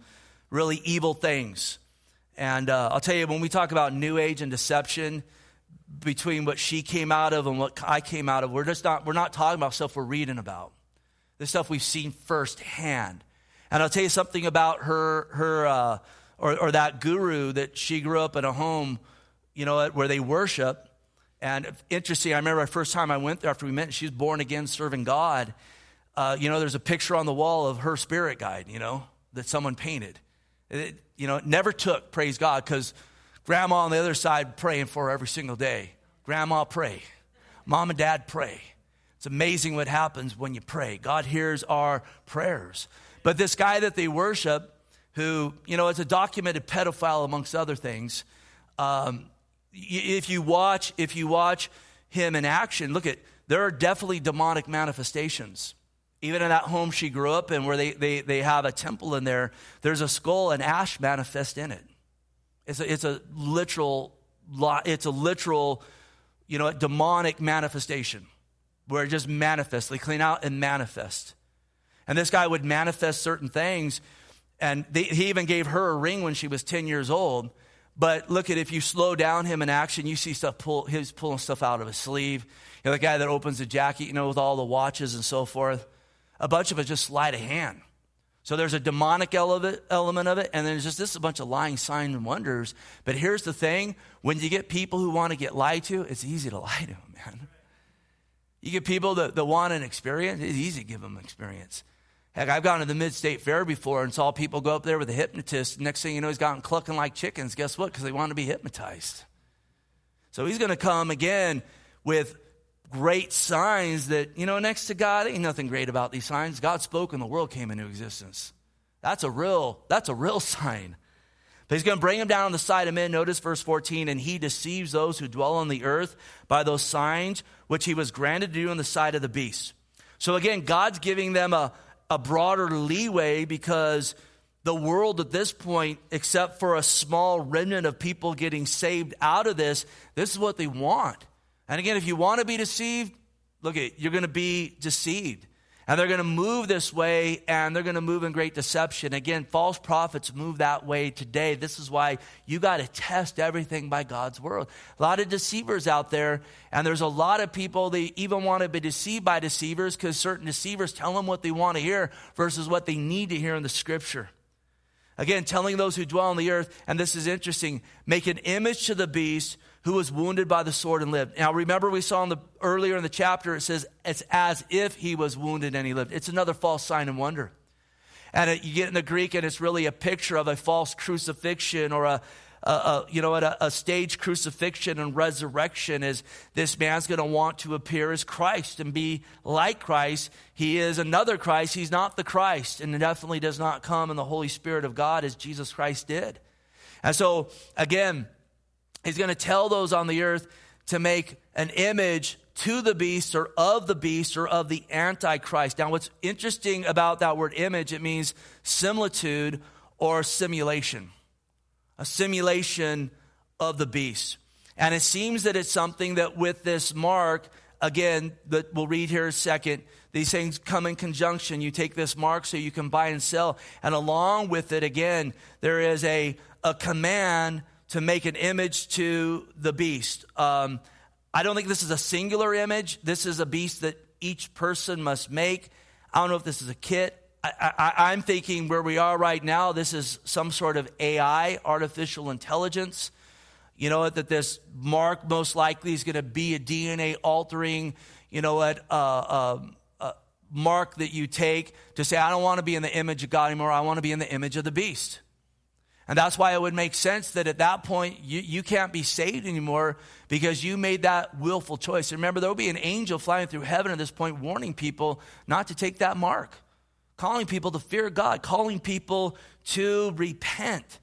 really evil things. And uh, I'll tell you, when we talk about New Age and deception, between what she came out of and what I came out of. We're just not, we're not talking about stuff we're reading about. This stuff we've seen firsthand. And I'll tell you something about her, her uh, or, or that guru that she grew up in a home, you know, where they worship. And interesting, I remember the first time I went there after we met, and she was born again serving God. Uh, you know, there's a picture on the wall of her spirit guide, you know, that someone painted. It, you know, it never took, praise God, because Grandma on the other side praying for her every single day. Grandma, pray. Mom and dad, pray. It's amazing what happens when you pray. God hears our prayers. But this guy that they worship, who, you know, is a documented pedophile amongst other things, um, if you watch, if you watch him in action, look at, there are definitely demonic manifestations. Even in that home she grew up in, where they, they, they have a temple in there, there's a skull and ash manifest in it. It's a, it's a literal, it's a literal, you know, demonic manifestation where it just manifests. They clean out and manifest. And this guy would manifest certain things. And they, he even gave her a ring when she was 10 years old. But look at if you slow down him in action, you see stuff pull, he's pulling stuff out of his sleeve. You know, the guy that opens the jacket, you know, with all the watches and so forth. A bunch of it just sleight of hand. So there's a demonic element of it, and then just this a bunch of lying signs and wonders. But here's the thing when you get people who want to get lied to, it's easy to lie to them, man. You get people that, that want an experience, it's easy to give them experience. Heck, I've gone to the Mid State Fair before and saw people go up there with a hypnotist. Next thing you know, he's gotten clucking like chickens. Guess what? Because they want to be hypnotized. So he's going to come again with great signs that, you know, next to God, ain't nothing great about these signs. God spoke and the world came into existence. That's a real, that's a real sign. But he's going to bring him down on the side of men. Notice verse 14, and he deceives those who dwell on the earth by those signs which he was granted to do on the side of the beast. So again, God's giving them a, a broader leeway because the world at this point, except for a small remnant of people getting saved out of this, this is what they want. And again, if you want to be deceived, look at you're going to be deceived. And they're going to move this way and they're going to move in great deception. Again, false prophets move that way today. This is why you got to test everything by God's word. A lot of deceivers out there, and there's a lot of people they even want to be deceived by deceivers because certain deceivers tell them what they want to hear versus what they need to hear in the scripture. Again, telling those who dwell on the earth, and this is interesting, make an image to the beast who was wounded by the sword and lived. Now, remember, we saw in the, earlier in the chapter, it says it's as if he was wounded and he lived. It's another false sign and wonder. And it, you get in the Greek, and it's really a picture of a false crucifixion or a, a, a you know, a, a stage crucifixion and resurrection. Is this man's going to want to appear as Christ and be like Christ? He is another Christ. He's not the Christ, and definitely does not come in the Holy Spirit of God as Jesus Christ did. And so, again, He's going to tell those on the earth to make an image to the beast or of the beast or of the antichrist. Now, what's interesting about that word image, it means similitude or simulation. A simulation of the beast. And it seems that it's something that with this mark, again, that we'll read here a second, these things come in conjunction. You take this mark so you can buy and sell. And along with it, again, there is a, a command to make an image to the beast. Um, I don't think this is a singular image. This is a beast that each person must make. I don't know if this is a kit. I, am thinking where we are right now, this is some sort of AI, artificial intelligence. You know, that this mark most likely is going to be a DNA altering, you know, what, uh, uh, uh, mark that you take to say, I don't want to be in the image of God anymore. I want to be in the image of the beast. And that's why it would make sense that at that point you, you can't be saved anymore because you made that willful choice. Remember, there will be an angel flying through heaven at this point warning people not to take that mark, calling people to fear God, calling people to repent.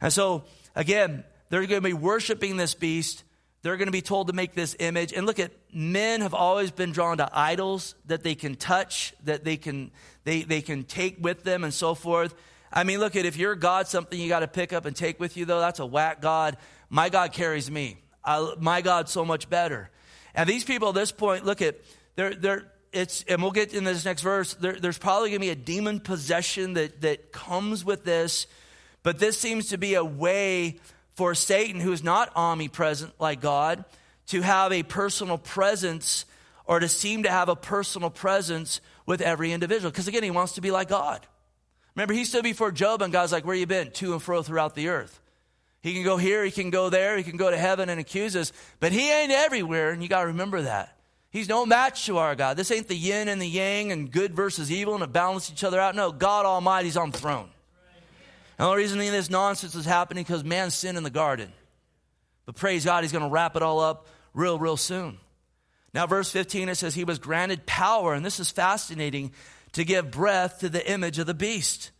And so, again, they're going to be worshiping this beast. They're going to be told to make this image. And look at men have always been drawn to idols that they can touch, that they can, they, they can take with them, and so forth. I mean, look at if your God something you got to pick up and take with you, though, that's a whack God. My God carries me. I, my God's so much better. And these people at this point, look at, they're, they're, it's, and we'll get in this next verse, there, there's probably going to be a demon possession that, that comes with this, but this seems to be a way for Satan, who is not omnipresent like God, to have a personal presence or to seem to have a personal presence with every individual. Because again, he wants to be like God. Remember, he stood before Job, and God's like, Where you been? To and fro throughout the earth. He can go here, he can go there, he can go to heaven and accuse us, but he ain't everywhere, and you got to remember that. He's no match to our God. This ain't the yin and the yang and good versus evil and to balance each other out. No, God Almighty's on the throne. The only reason any of this nonsense is happening because man sinned in the garden. But praise God, he's going to wrap it all up real, real soon. Now, verse 15, it says, He was granted power, and this is fascinating to give breath to the image of the beast.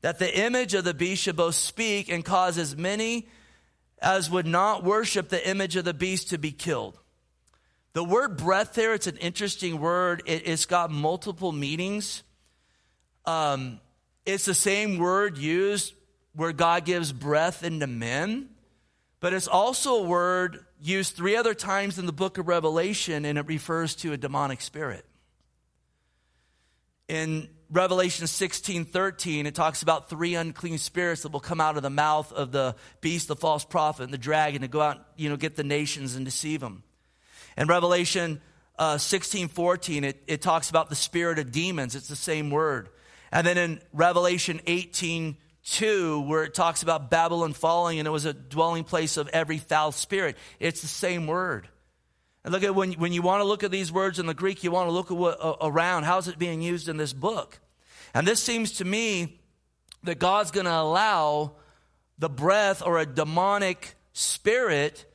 That the image of the beast should both speak and cause as many as would not worship the image of the beast to be killed. The word breath there, it's an interesting word. It, has got multiple meanings. Um, it's the same word used where God gives breath into men, but it's also a word used three other times in the book of Revelation, and it refers to a demonic spirit in Revelation 16 13, it talks about three unclean spirits that will come out of the mouth of the beast, the false prophet, and the dragon to go out, you know, get the nations and deceive them. In Revelation uh, 16 14, it, it talks about the spirit of demons. It's the same word. And then in Revelation 18, 2, where it talks about Babylon falling and it was a dwelling place of every foul spirit, it's the same word. And look at when, when you want to look at these words in the Greek, you want to look at what, uh, around. How's it being used in this book? And this seems to me that God's going to allow the breath or a demonic spirit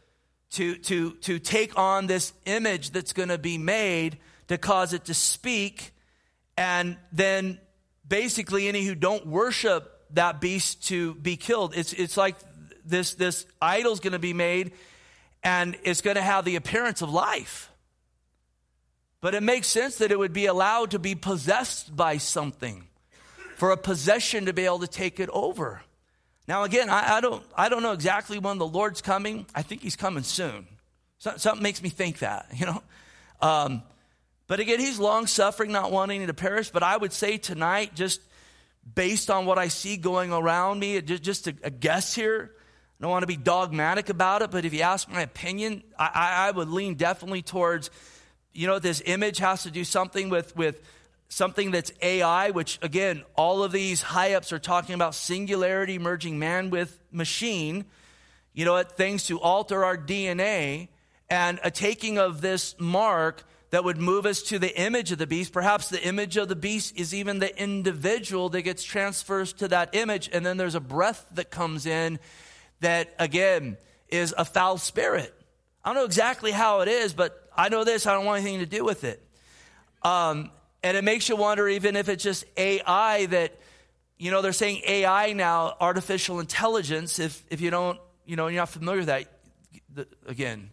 to, to, to take on this image that's going to be made to cause it to speak. And then basically, any who don't worship that beast to be killed. It's, it's like this, this idol's going to be made and it's going to have the appearance of life. But it makes sense that it would be allowed to be possessed by something, for a possession to be able to take it over. Now, again, I, I don't, I don't know exactly when the Lord's coming. I think He's coming soon. So, something makes me think that, you know. Um, but again, He's long suffering, not wanting to perish. But I would say tonight, just based on what I see going around me, just, just a, a guess here, I don't want to be dogmatic about it, but if you ask my opinion, I, I would lean definitely towards, you know, this image has to do something with, with something that's AI, which again, all of these high ups are talking about singularity merging man with machine, you know, at things to alter our DNA and a taking of this mark that would move us to the image of the beast. Perhaps the image of the beast is even the individual that gets transferred to that image, and then there's a breath that comes in that, again, is a foul spirit. I don't know exactly how it is, but I know this I don't want anything to do with it. Um, and it makes you wonder even if it's just AI that, you know, they're saying AI now, artificial intelligence. If, if you don't, you know, you're not familiar with that, the, again,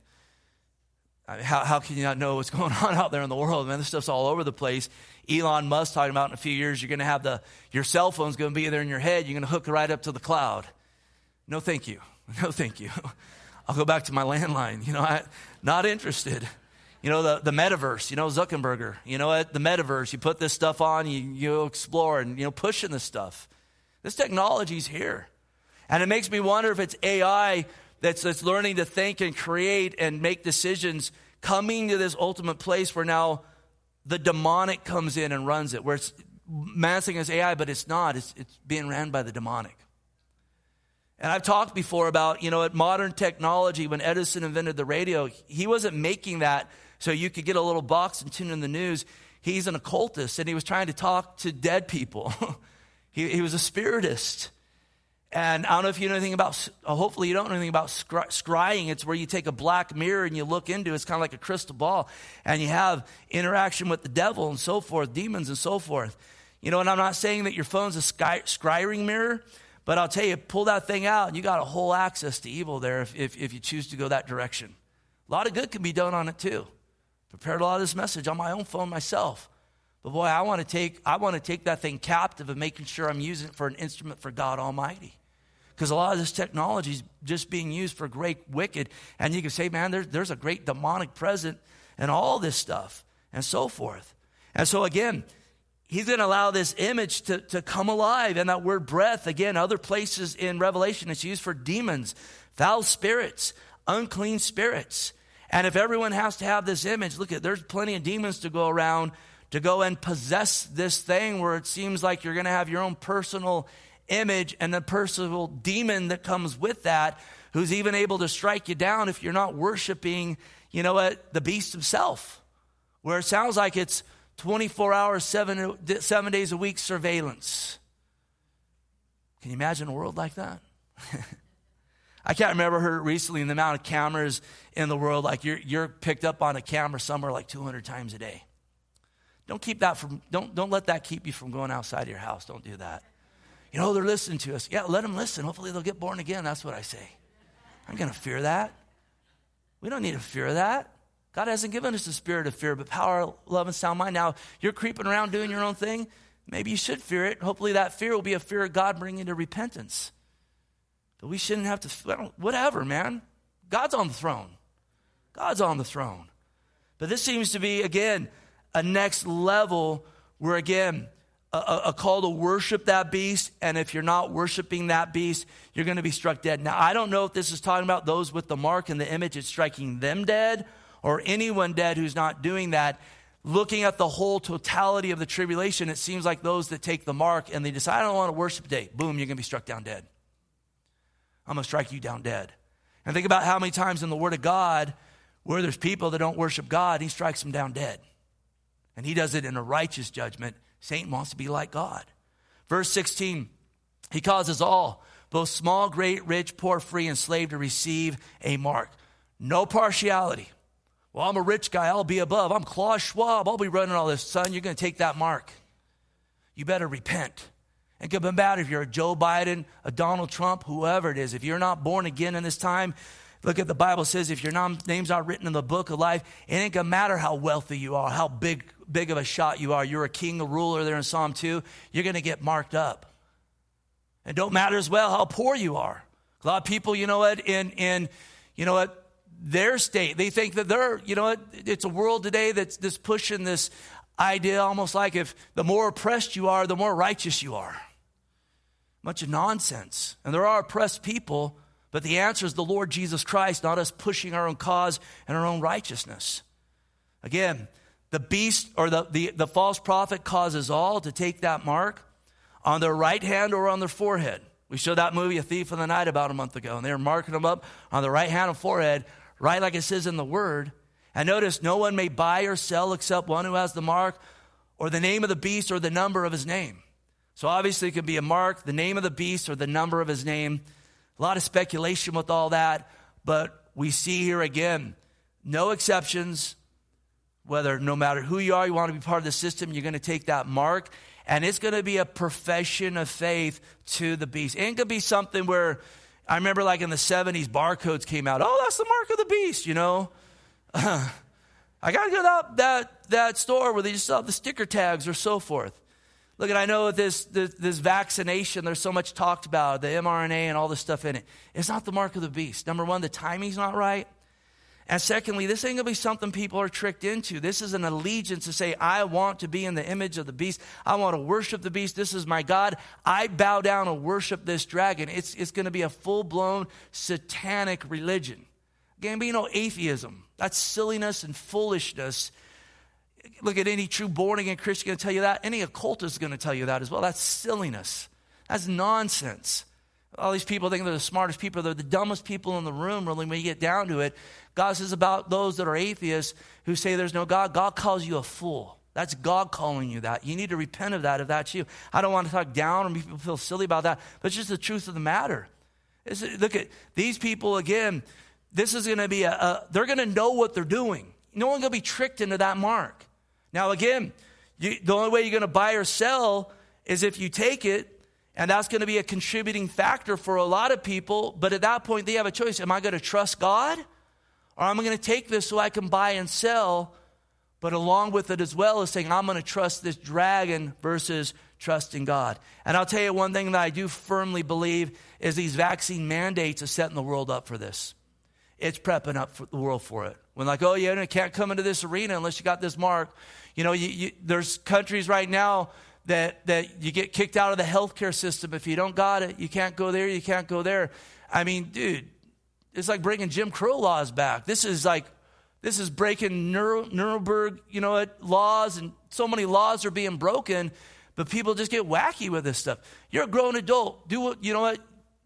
how, how can you not know what's going on out there in the world? Man, this stuff's all over the place. Elon Musk talking about in a few years, you're going to have the, your cell phone's going to be there in your head. You're going to hook right up to the cloud. No, thank you. No, thank you. I'll go back to my landline. You know, I, not interested. You know, the, the metaverse, you know, Zuckerberger, you know? The metaverse, you put this stuff on, you, you explore and, you know, pushing this stuff. This technology's here. And it makes me wonder if it's AI that's, that's learning to think and create and make decisions coming to this ultimate place where now the demonic comes in and runs it, where it's massing as AI, but it's not. It's, it's being ran by the demonic. And I've talked before about, you know, at modern technology, when Edison invented the radio, he wasn't making that so you could get a little box and tune in the news. He's an occultist and he was trying to talk to dead people. he, he, was a spiritist. And I don't know if you know anything about, uh, hopefully you don't know anything about scry- scrying. It's where you take a black mirror and you look into it. It's kind of like a crystal ball. And you have interaction with the devil and so forth, demons and so forth. You know, and I'm not saying that your phone's a sky, scrying mirror, but I'll tell you, pull that thing out, and you got a whole access to evil there if, if, if you choose to go that direction. A lot of good can be done on it too. Prepared a lot of this message on my own phone myself. But boy, I want to take I want to take that thing captive and making sure I'm using it for an instrument for God Almighty. Because a lot of this technology is just being used for great wicked. And you can say, man, there's, there's a great demonic present and all this stuff and so forth. And so again, he's going to allow this image to, to come alive. And that word breath, again, other places in Revelation, it's used for demons, foul spirits, unclean spirits. And if everyone has to have this image, look at there's plenty of demons to go around to go and possess this thing where it seems like you're going to have your own personal image and the personal demon that comes with that, who's even able to strike you down if you're not worshiping, you know what, the beast himself. Where it sounds like it's 24 hours, seven, seven days a week surveillance. Can you imagine a world like that? I can't remember her recently in the amount of cameras in the world. Like you're, you're picked up on a camera somewhere like 200 times a day. Don't keep that from, don't, don't let that keep you from going outside your house. Don't do that. You know, they're listening to us. Yeah, let them listen. Hopefully they'll get born again. That's what I say. I'm going to fear that. We don't need to fear that. God hasn't given us a spirit of fear, but power, love, and sound mind. Now, you're creeping around doing your own thing. Maybe you should fear it. Hopefully, that fear will be a fear of God bringing to repentance. But we shouldn't have to, whatever, man. God's on the throne. God's on the throne. But this seems to be, again, a next level where, again, a, a, call to worship that beast. And if you're not worshiping that beast, you're going to be struck dead. Now, I don't know if this is talking about those with the mark and the image, it's striking them dead or anyone dead who's not doing that, looking at the whole totality of the tribulation, it seems like those that take the mark and they decide, I don't want to worship today, boom, you're going to be struck down dead. I'm going to strike you down dead. And think about how many times in the Word of God where there's people that don't worship God, He strikes them down dead. And He does it in a righteous judgment. Satan wants to be like God. Verse 16, He causes all, both small, great, rich, poor, free, and slave, to receive a mark. No partiality. Well, I'm a rich guy. I'll be above. I'm Klaus Schwab. I'll be running all this. Son, you're going to take that mark. You better repent. It could bad if you're a Joe Biden, a Donald Trump, whoever it is. If you're not born again in this time, look at the Bible says if your name's not written in the book of life, it ain't gonna matter how wealthy you are, how big big of a shot you are. You're a king, a ruler there in Psalm 2. You're gonna get marked up. It don't matter as well how poor you are. A lot of people, you know what, in in you know what, their state. They think that they're, you know, it's a world today that's, that's pushing this idea almost like if the more oppressed you are, the more righteous you are. Much of nonsense. And there are oppressed people, but the answer is the Lord Jesus Christ, not us pushing our own cause and our own righteousness. Again, the beast or the, the, the false prophet causes all to take that mark on their right hand or on their forehead. We showed that movie, A Thief in the Night, about a month ago, and they were marking them up on the right hand and forehead right like it says in the word. And notice, no one may buy or sell except one who has the mark or the name of the beast or the number of his name. So obviously, it could be a mark, the name of the beast, or the number of his name. A lot of speculation with all that, but we see here again no exceptions. Whether no matter who you are, you want to be part of the system, you're going to take that mark, and it's going to be a profession of faith to the beast. It ain't going to be something where I remember like in the 70s, barcodes came out. Oh, that's the mark of the beast, you know. I got to go to that, that, that store where they just sell the sticker tags or so forth. Look, and I know this, this, this vaccination, there's so much talked about, the mRNA and all this stuff in it. It's not the mark of the beast. Number one, the timing's not right. And secondly, this ain't gonna be something people are tricked into. This is an allegiance to say, I want to be in the image of the beast. I want to worship the beast. This is my God. I bow down and worship this dragon. It's, it's gonna be a full blown satanic religion. Again, be no atheism. That's silliness and foolishness. Look at any true born again Christian gonna tell you that. Any occultist is gonna tell you that as well. That's silliness. That's nonsense. All these people think they're the smartest people. They're the dumbest people in the room, really, when you get down to it. God says about those that are atheists who say there's no God, God calls you a fool. That's God calling you that. You need to repent of that if that's you. I don't want to talk down or make people feel silly about that, but it's just the truth of the matter. It's, look at these people again. This is going to be a, a they're going to know what they're doing. No one's going to be tricked into that mark. Now, again, you, the only way you're going to buy or sell is if you take it and that's going to be a contributing factor for a lot of people. But at that point, they have a choice. Am I going to trust God? Or am I going to take this so I can buy and sell? But along with it as well is saying, I'm going to trust this dragon versus trusting God. And I'll tell you one thing that I do firmly believe is these vaccine mandates are setting the world up for this. It's prepping up the world for it. When like, oh yeah, you can't come into this arena unless you got this mark. You know, you, you, there's countries right now that, that you get kicked out of the healthcare system. If you don't got it, you can't go there, you can't go there. I mean, dude, it's like bringing Jim Crow laws back. This is like, this is breaking Nuremberg, you know, laws, and so many laws are being broken, but people just get wacky with this stuff. You're a grown adult. Do what, you know what?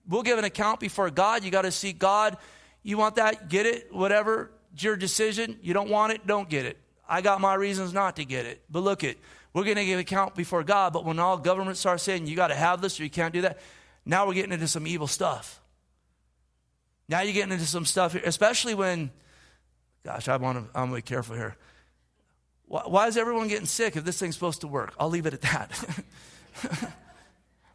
We'll give an account before God. You got to seek God. You want that? Get it, whatever. It's your decision. You don't want it, don't get it. I got my reasons not to get it. But look it, we're going to give account before God, but when all governments start saying you got to have this or you can't do that, now we're getting into some evil stuff. Now you're getting into some stuff, here, especially when, gosh, I want to, I'm going to be careful here. Why, why is everyone getting sick if this thing's supposed to work? I'll leave it at that.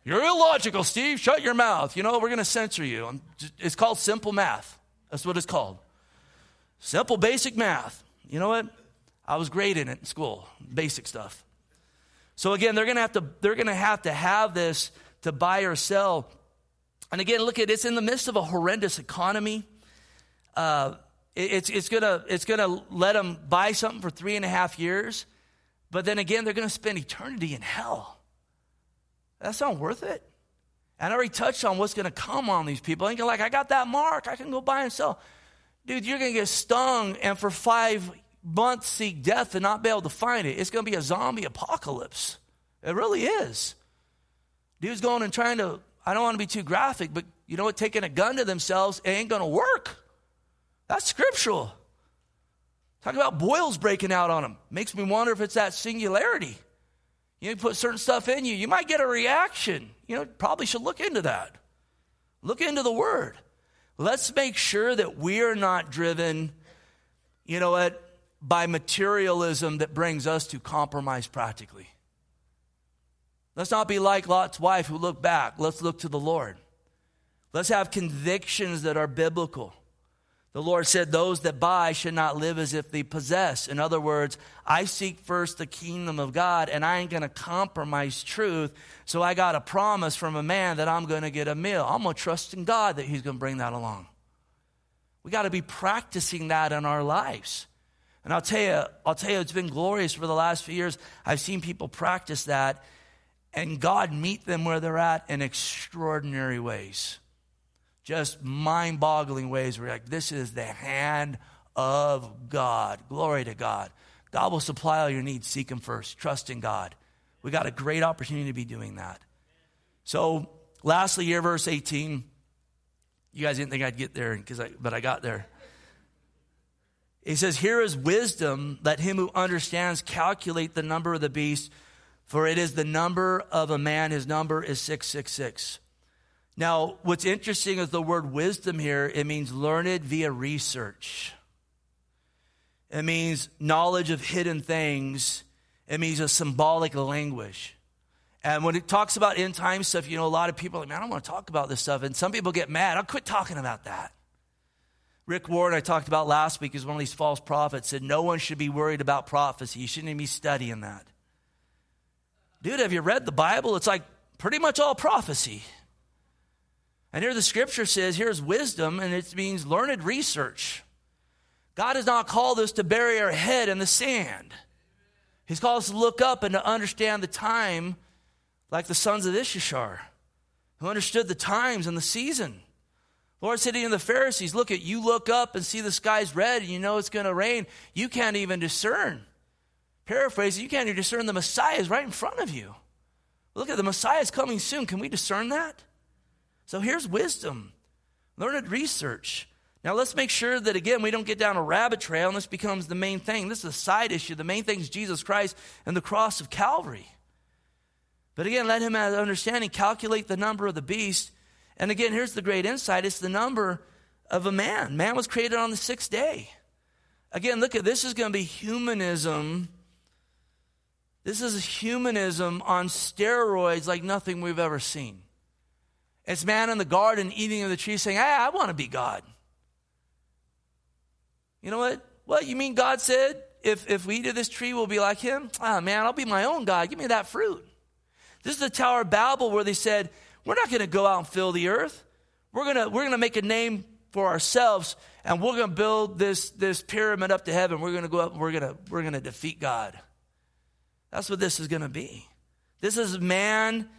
You're illogical, Steve. Shut your mouth. You know, we're going to censor you. It's called simple math. That's what it's called. Simple, basic math. You know what? I was great in it in school, basic stuff. So again, they're going to have to they're going to have to have this to buy or sell. And again, look at it's in the midst of a horrendous economy. Uh, it, it's it's gonna it's gonna let them buy something for three and a half years, but then again, they're going to spend eternity in hell. That's not worth it. And I already touched on what's going to come on these people. Thinking like, I got that mark, I can go buy and sell. Dude, you're going to get stung, and for five months seek death and not be able to find it. It's going to be a zombie apocalypse. It really is. Dude's going and trying to, I don't want to be too graphic, but you know what? Taking a gun to themselves ain't going to work. That's scriptural. Talk about boils breaking out on them. Makes me wonder if it's that singularity. You put certain stuff in you, you might get a reaction. You know, probably should look into that. Look into the word. Let's make sure that we are not driven, you know what, by materialism that brings us to compromise practically. Let's not be like Lot's wife who looked back. Let's look to the Lord. Let's have convictions that are biblical. The Lord said, Those that buy should not live as if they possess. In other words, I seek first the kingdom of God, and I ain't going to compromise truth. So I got a promise from a man that I'm going to get a meal. I'm going to trust in God that he's going to bring that along. We got to be practicing that in our lives. And I'll tell you, I'll tell you, it's been glorious for the last few years. I've seen people practice that, and God meet them where they're at in extraordinary ways just mind boggling ways where like, this is the hand of God. Glory to God. God will supply all your needs. Seek Him first. Trust in God. We got a great opportunity to be doing that. So, lastly, here, verse 18. You guys didn't think I'd get there, I, but I got there. He says, Here is wisdom. Let him who understands calculate the number of the beast, for it is the number of a man. His number is 666. Now, what's interesting is the word wisdom here, it means learned via research. It means knowledge of hidden things. It means a symbolic language. And when it talks about end time stuff, you know, a lot of people are like, man, I don't want to talk about this stuff. And some people get mad. I'll quit talking about that. Rick Warren, I talked about last week, is one of these false prophets, said no one should be worried about prophecy. You shouldn't even be studying that. Dude, have you read the Bible? It's like pretty much all prophecy. And here the scripture says, here's wisdom, and it means learned research. God has not called us to bury our head in the sand. He's called us to look up and to understand the time like the sons of Issachar, who understood the times and the season. Lord said to the Pharisees, Look at you look up and see the sky's red and you know it's going to rain. You can't even discern. Paraphrase, you can't even discern the Messiah is right in front of you. Look at the Messiah is coming soon. Can we discern that? So here's wisdom. Learned research. Now let's make sure that again we don't get down a rabbit trail and this becomes the main thing. This is a side issue. The main thing is Jesus Christ and the cross of Calvary. But again, let him have understanding, calculate the number of the beast. And again, here's the great insight it's the number of a man. Man was created on the sixth day. Again, look at this is going to be humanism. This is humanism on steroids like nothing we've ever seen. It's man in the garden eating of the tree saying, Hey, I want to be God. You know what? What you mean God said, if, if we eat of this tree, we'll be like him? Ah, man, I'll be my own God. Give me that fruit. This is the Tower of Babel where they said, We're not going to go out and fill the earth. We're going to we're going to make a name for ourselves and we're going to build this, this pyramid up to heaven. We're going to go up and we're going to, we're going to defeat God. That's what this is going to be. This is man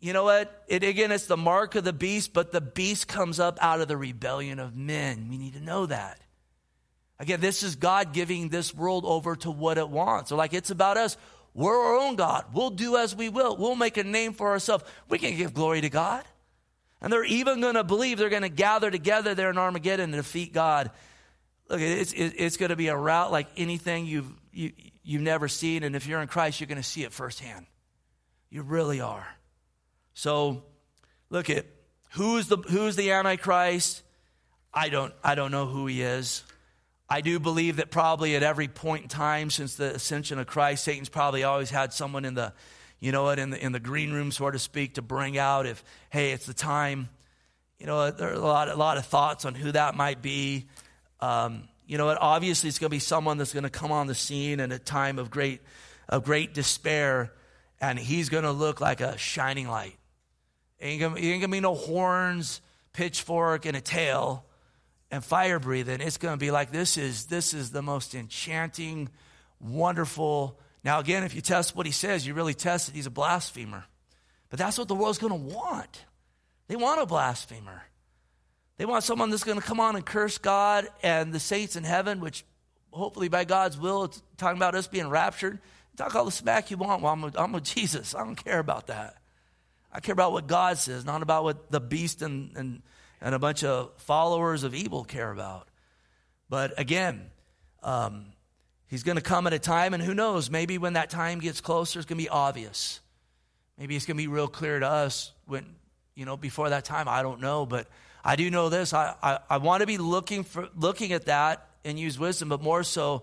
you know what? It, again, it's the mark of the beast, but the beast comes up out of the rebellion of men. We need to know that. Again, this is God giving this world over to what it wants. So, like, it's about us. We're our own God. We'll do as we will. We'll make a name for ourselves. We can give glory to God. And they're even going to believe they're going to gather together there in Armageddon to defeat God. Look, it's, it's going to be a route like anything you've, you, you've never seen. And if you're in Christ, you're going to see it firsthand. You really are. So look at who's the who's the Antichrist? I don't I don't know who he is. I do believe that probably at every point in time since the ascension of Christ, Satan's probably always had someone in the, you know what, in the in the green room, so to speak, to bring out if, hey, it's the time. You know, there are a lot, a lot of thoughts on who that might be. Um, you know what? Obviously, it's going to be someone that's going to come on the scene in a time of great, of great despair, and he's going to look like a shining light. Ain't gonna, ain't gonna be no horns, pitchfork, and a tail and fire breathing. It's gonna be like this is this is the most enchanting, wonderful. Now, again, if you test what he says, you really test it, he's a blasphemer. But that's what the world's gonna want. They want a blasphemer. They want someone that's gonna come on and curse God and the saints in heaven, which hopefully by God's will, it's talking about us being raptured. Talk all the smack you want. Well, I'm with, I'm with Jesus. I don't care about that. I care about what God says, not about what the beast and, and, and a bunch of followers of evil care about. But again, um, he's going to come at a time, and who knows, maybe when that time gets closer, it's going to be obvious. Maybe it's going to be real clear to us when, you know, before that time. I don't know, but I do know this. I, I, I want to be looking for looking at that and use wisdom, but more so,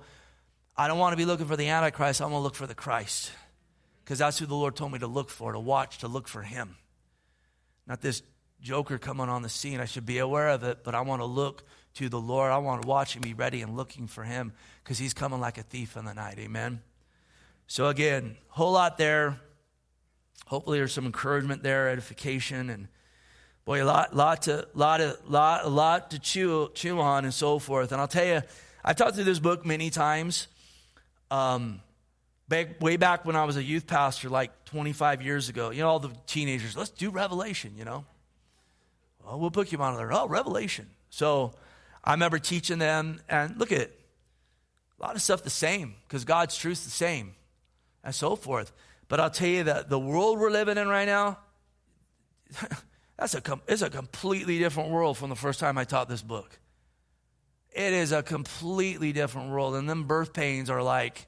I don't want to be looking for the Antichrist. I want to look for the Christ. Because that's who the Lord told me to look for, to watch, to look for him. Not this joker coming on the scene. I should be aware of it, but I want to look to the Lord. I want to watch and be ready and looking for him because he's coming like a thief in the night. Amen. So again, whole lot there. Hopefully there's some encouragement there, edification, and boy, a lot, lot to, lot, of, lot, a lot to chew, chew on and so forth. And I'll tell you, I've talked through this book many times. Um, back, way back when I was a youth pastor, like 25 years ago, you know, all the teenagers, let's do Revelation, you know. Well, we'll put you on there. Oh, Revelation. So I remember teaching them, and look at it. A lot of stuff the same, because God's truth's the same, and so forth. But I'll tell you that the world we're living in right now, that's a, it's a completely different world from the first time I taught this book. It is a completely different world. And them birth pains are like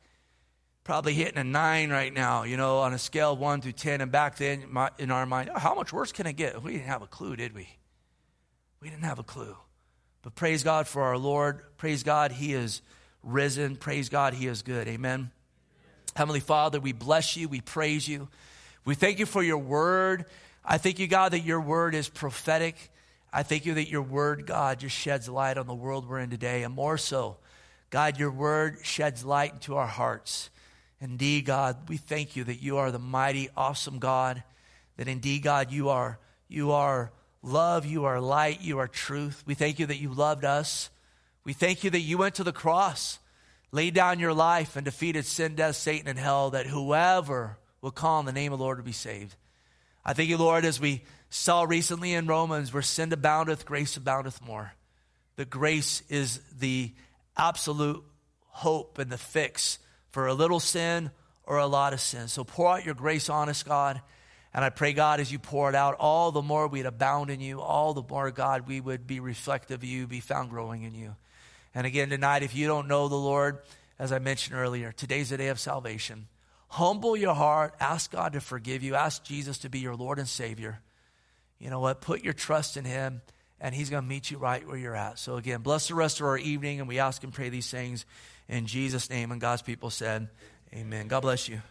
probably hitting a nine right now, you know, on a scale of one through 10. And back then, in our mind, how much worse can it get? We didn't have a clue, did we? We didn't have a clue. But praise God for our Lord. Praise God, He is risen. Praise God, He is good. Amen. Heavenly Father, we bless you. We praise you. We thank you for your word. I thank you, God, that your word is prophetic. I thank you that your word, God, just sheds light on the world we're in today. And more so, God, your word sheds light into our hearts. Indeed, God, we thank you that you are the mighty, awesome God. That indeed, God, you are, you are love, you are light, you are truth. We thank you that you loved us. We thank you that you went to the cross, laid down your life, and defeated sin, death, Satan, and hell, that whoever will call on the name of the Lord will be saved. I thank you, Lord, as we saw recently in Romans, where sin aboundeth, grace aboundeth more. The grace is the absolute hope and the fix for a little sin or a lot of sin. So pour out your grace on us, God. And I pray, God, as you pour it out, all the more we'd abound in you, all the more, God, we would be reflective of you, be found growing in you. And again, tonight, if you don't know the Lord, as I mentioned earlier, today's the day of salvation. Humble your heart, ask God to forgive you, ask Jesus to be your Lord and Savior you know what? Put your trust in Him, and He's going to meet you right where you're at. So, again, bless the rest of our evening, and we ask and pray these things in Jesus' name. And God's people said, Amen. God bless you.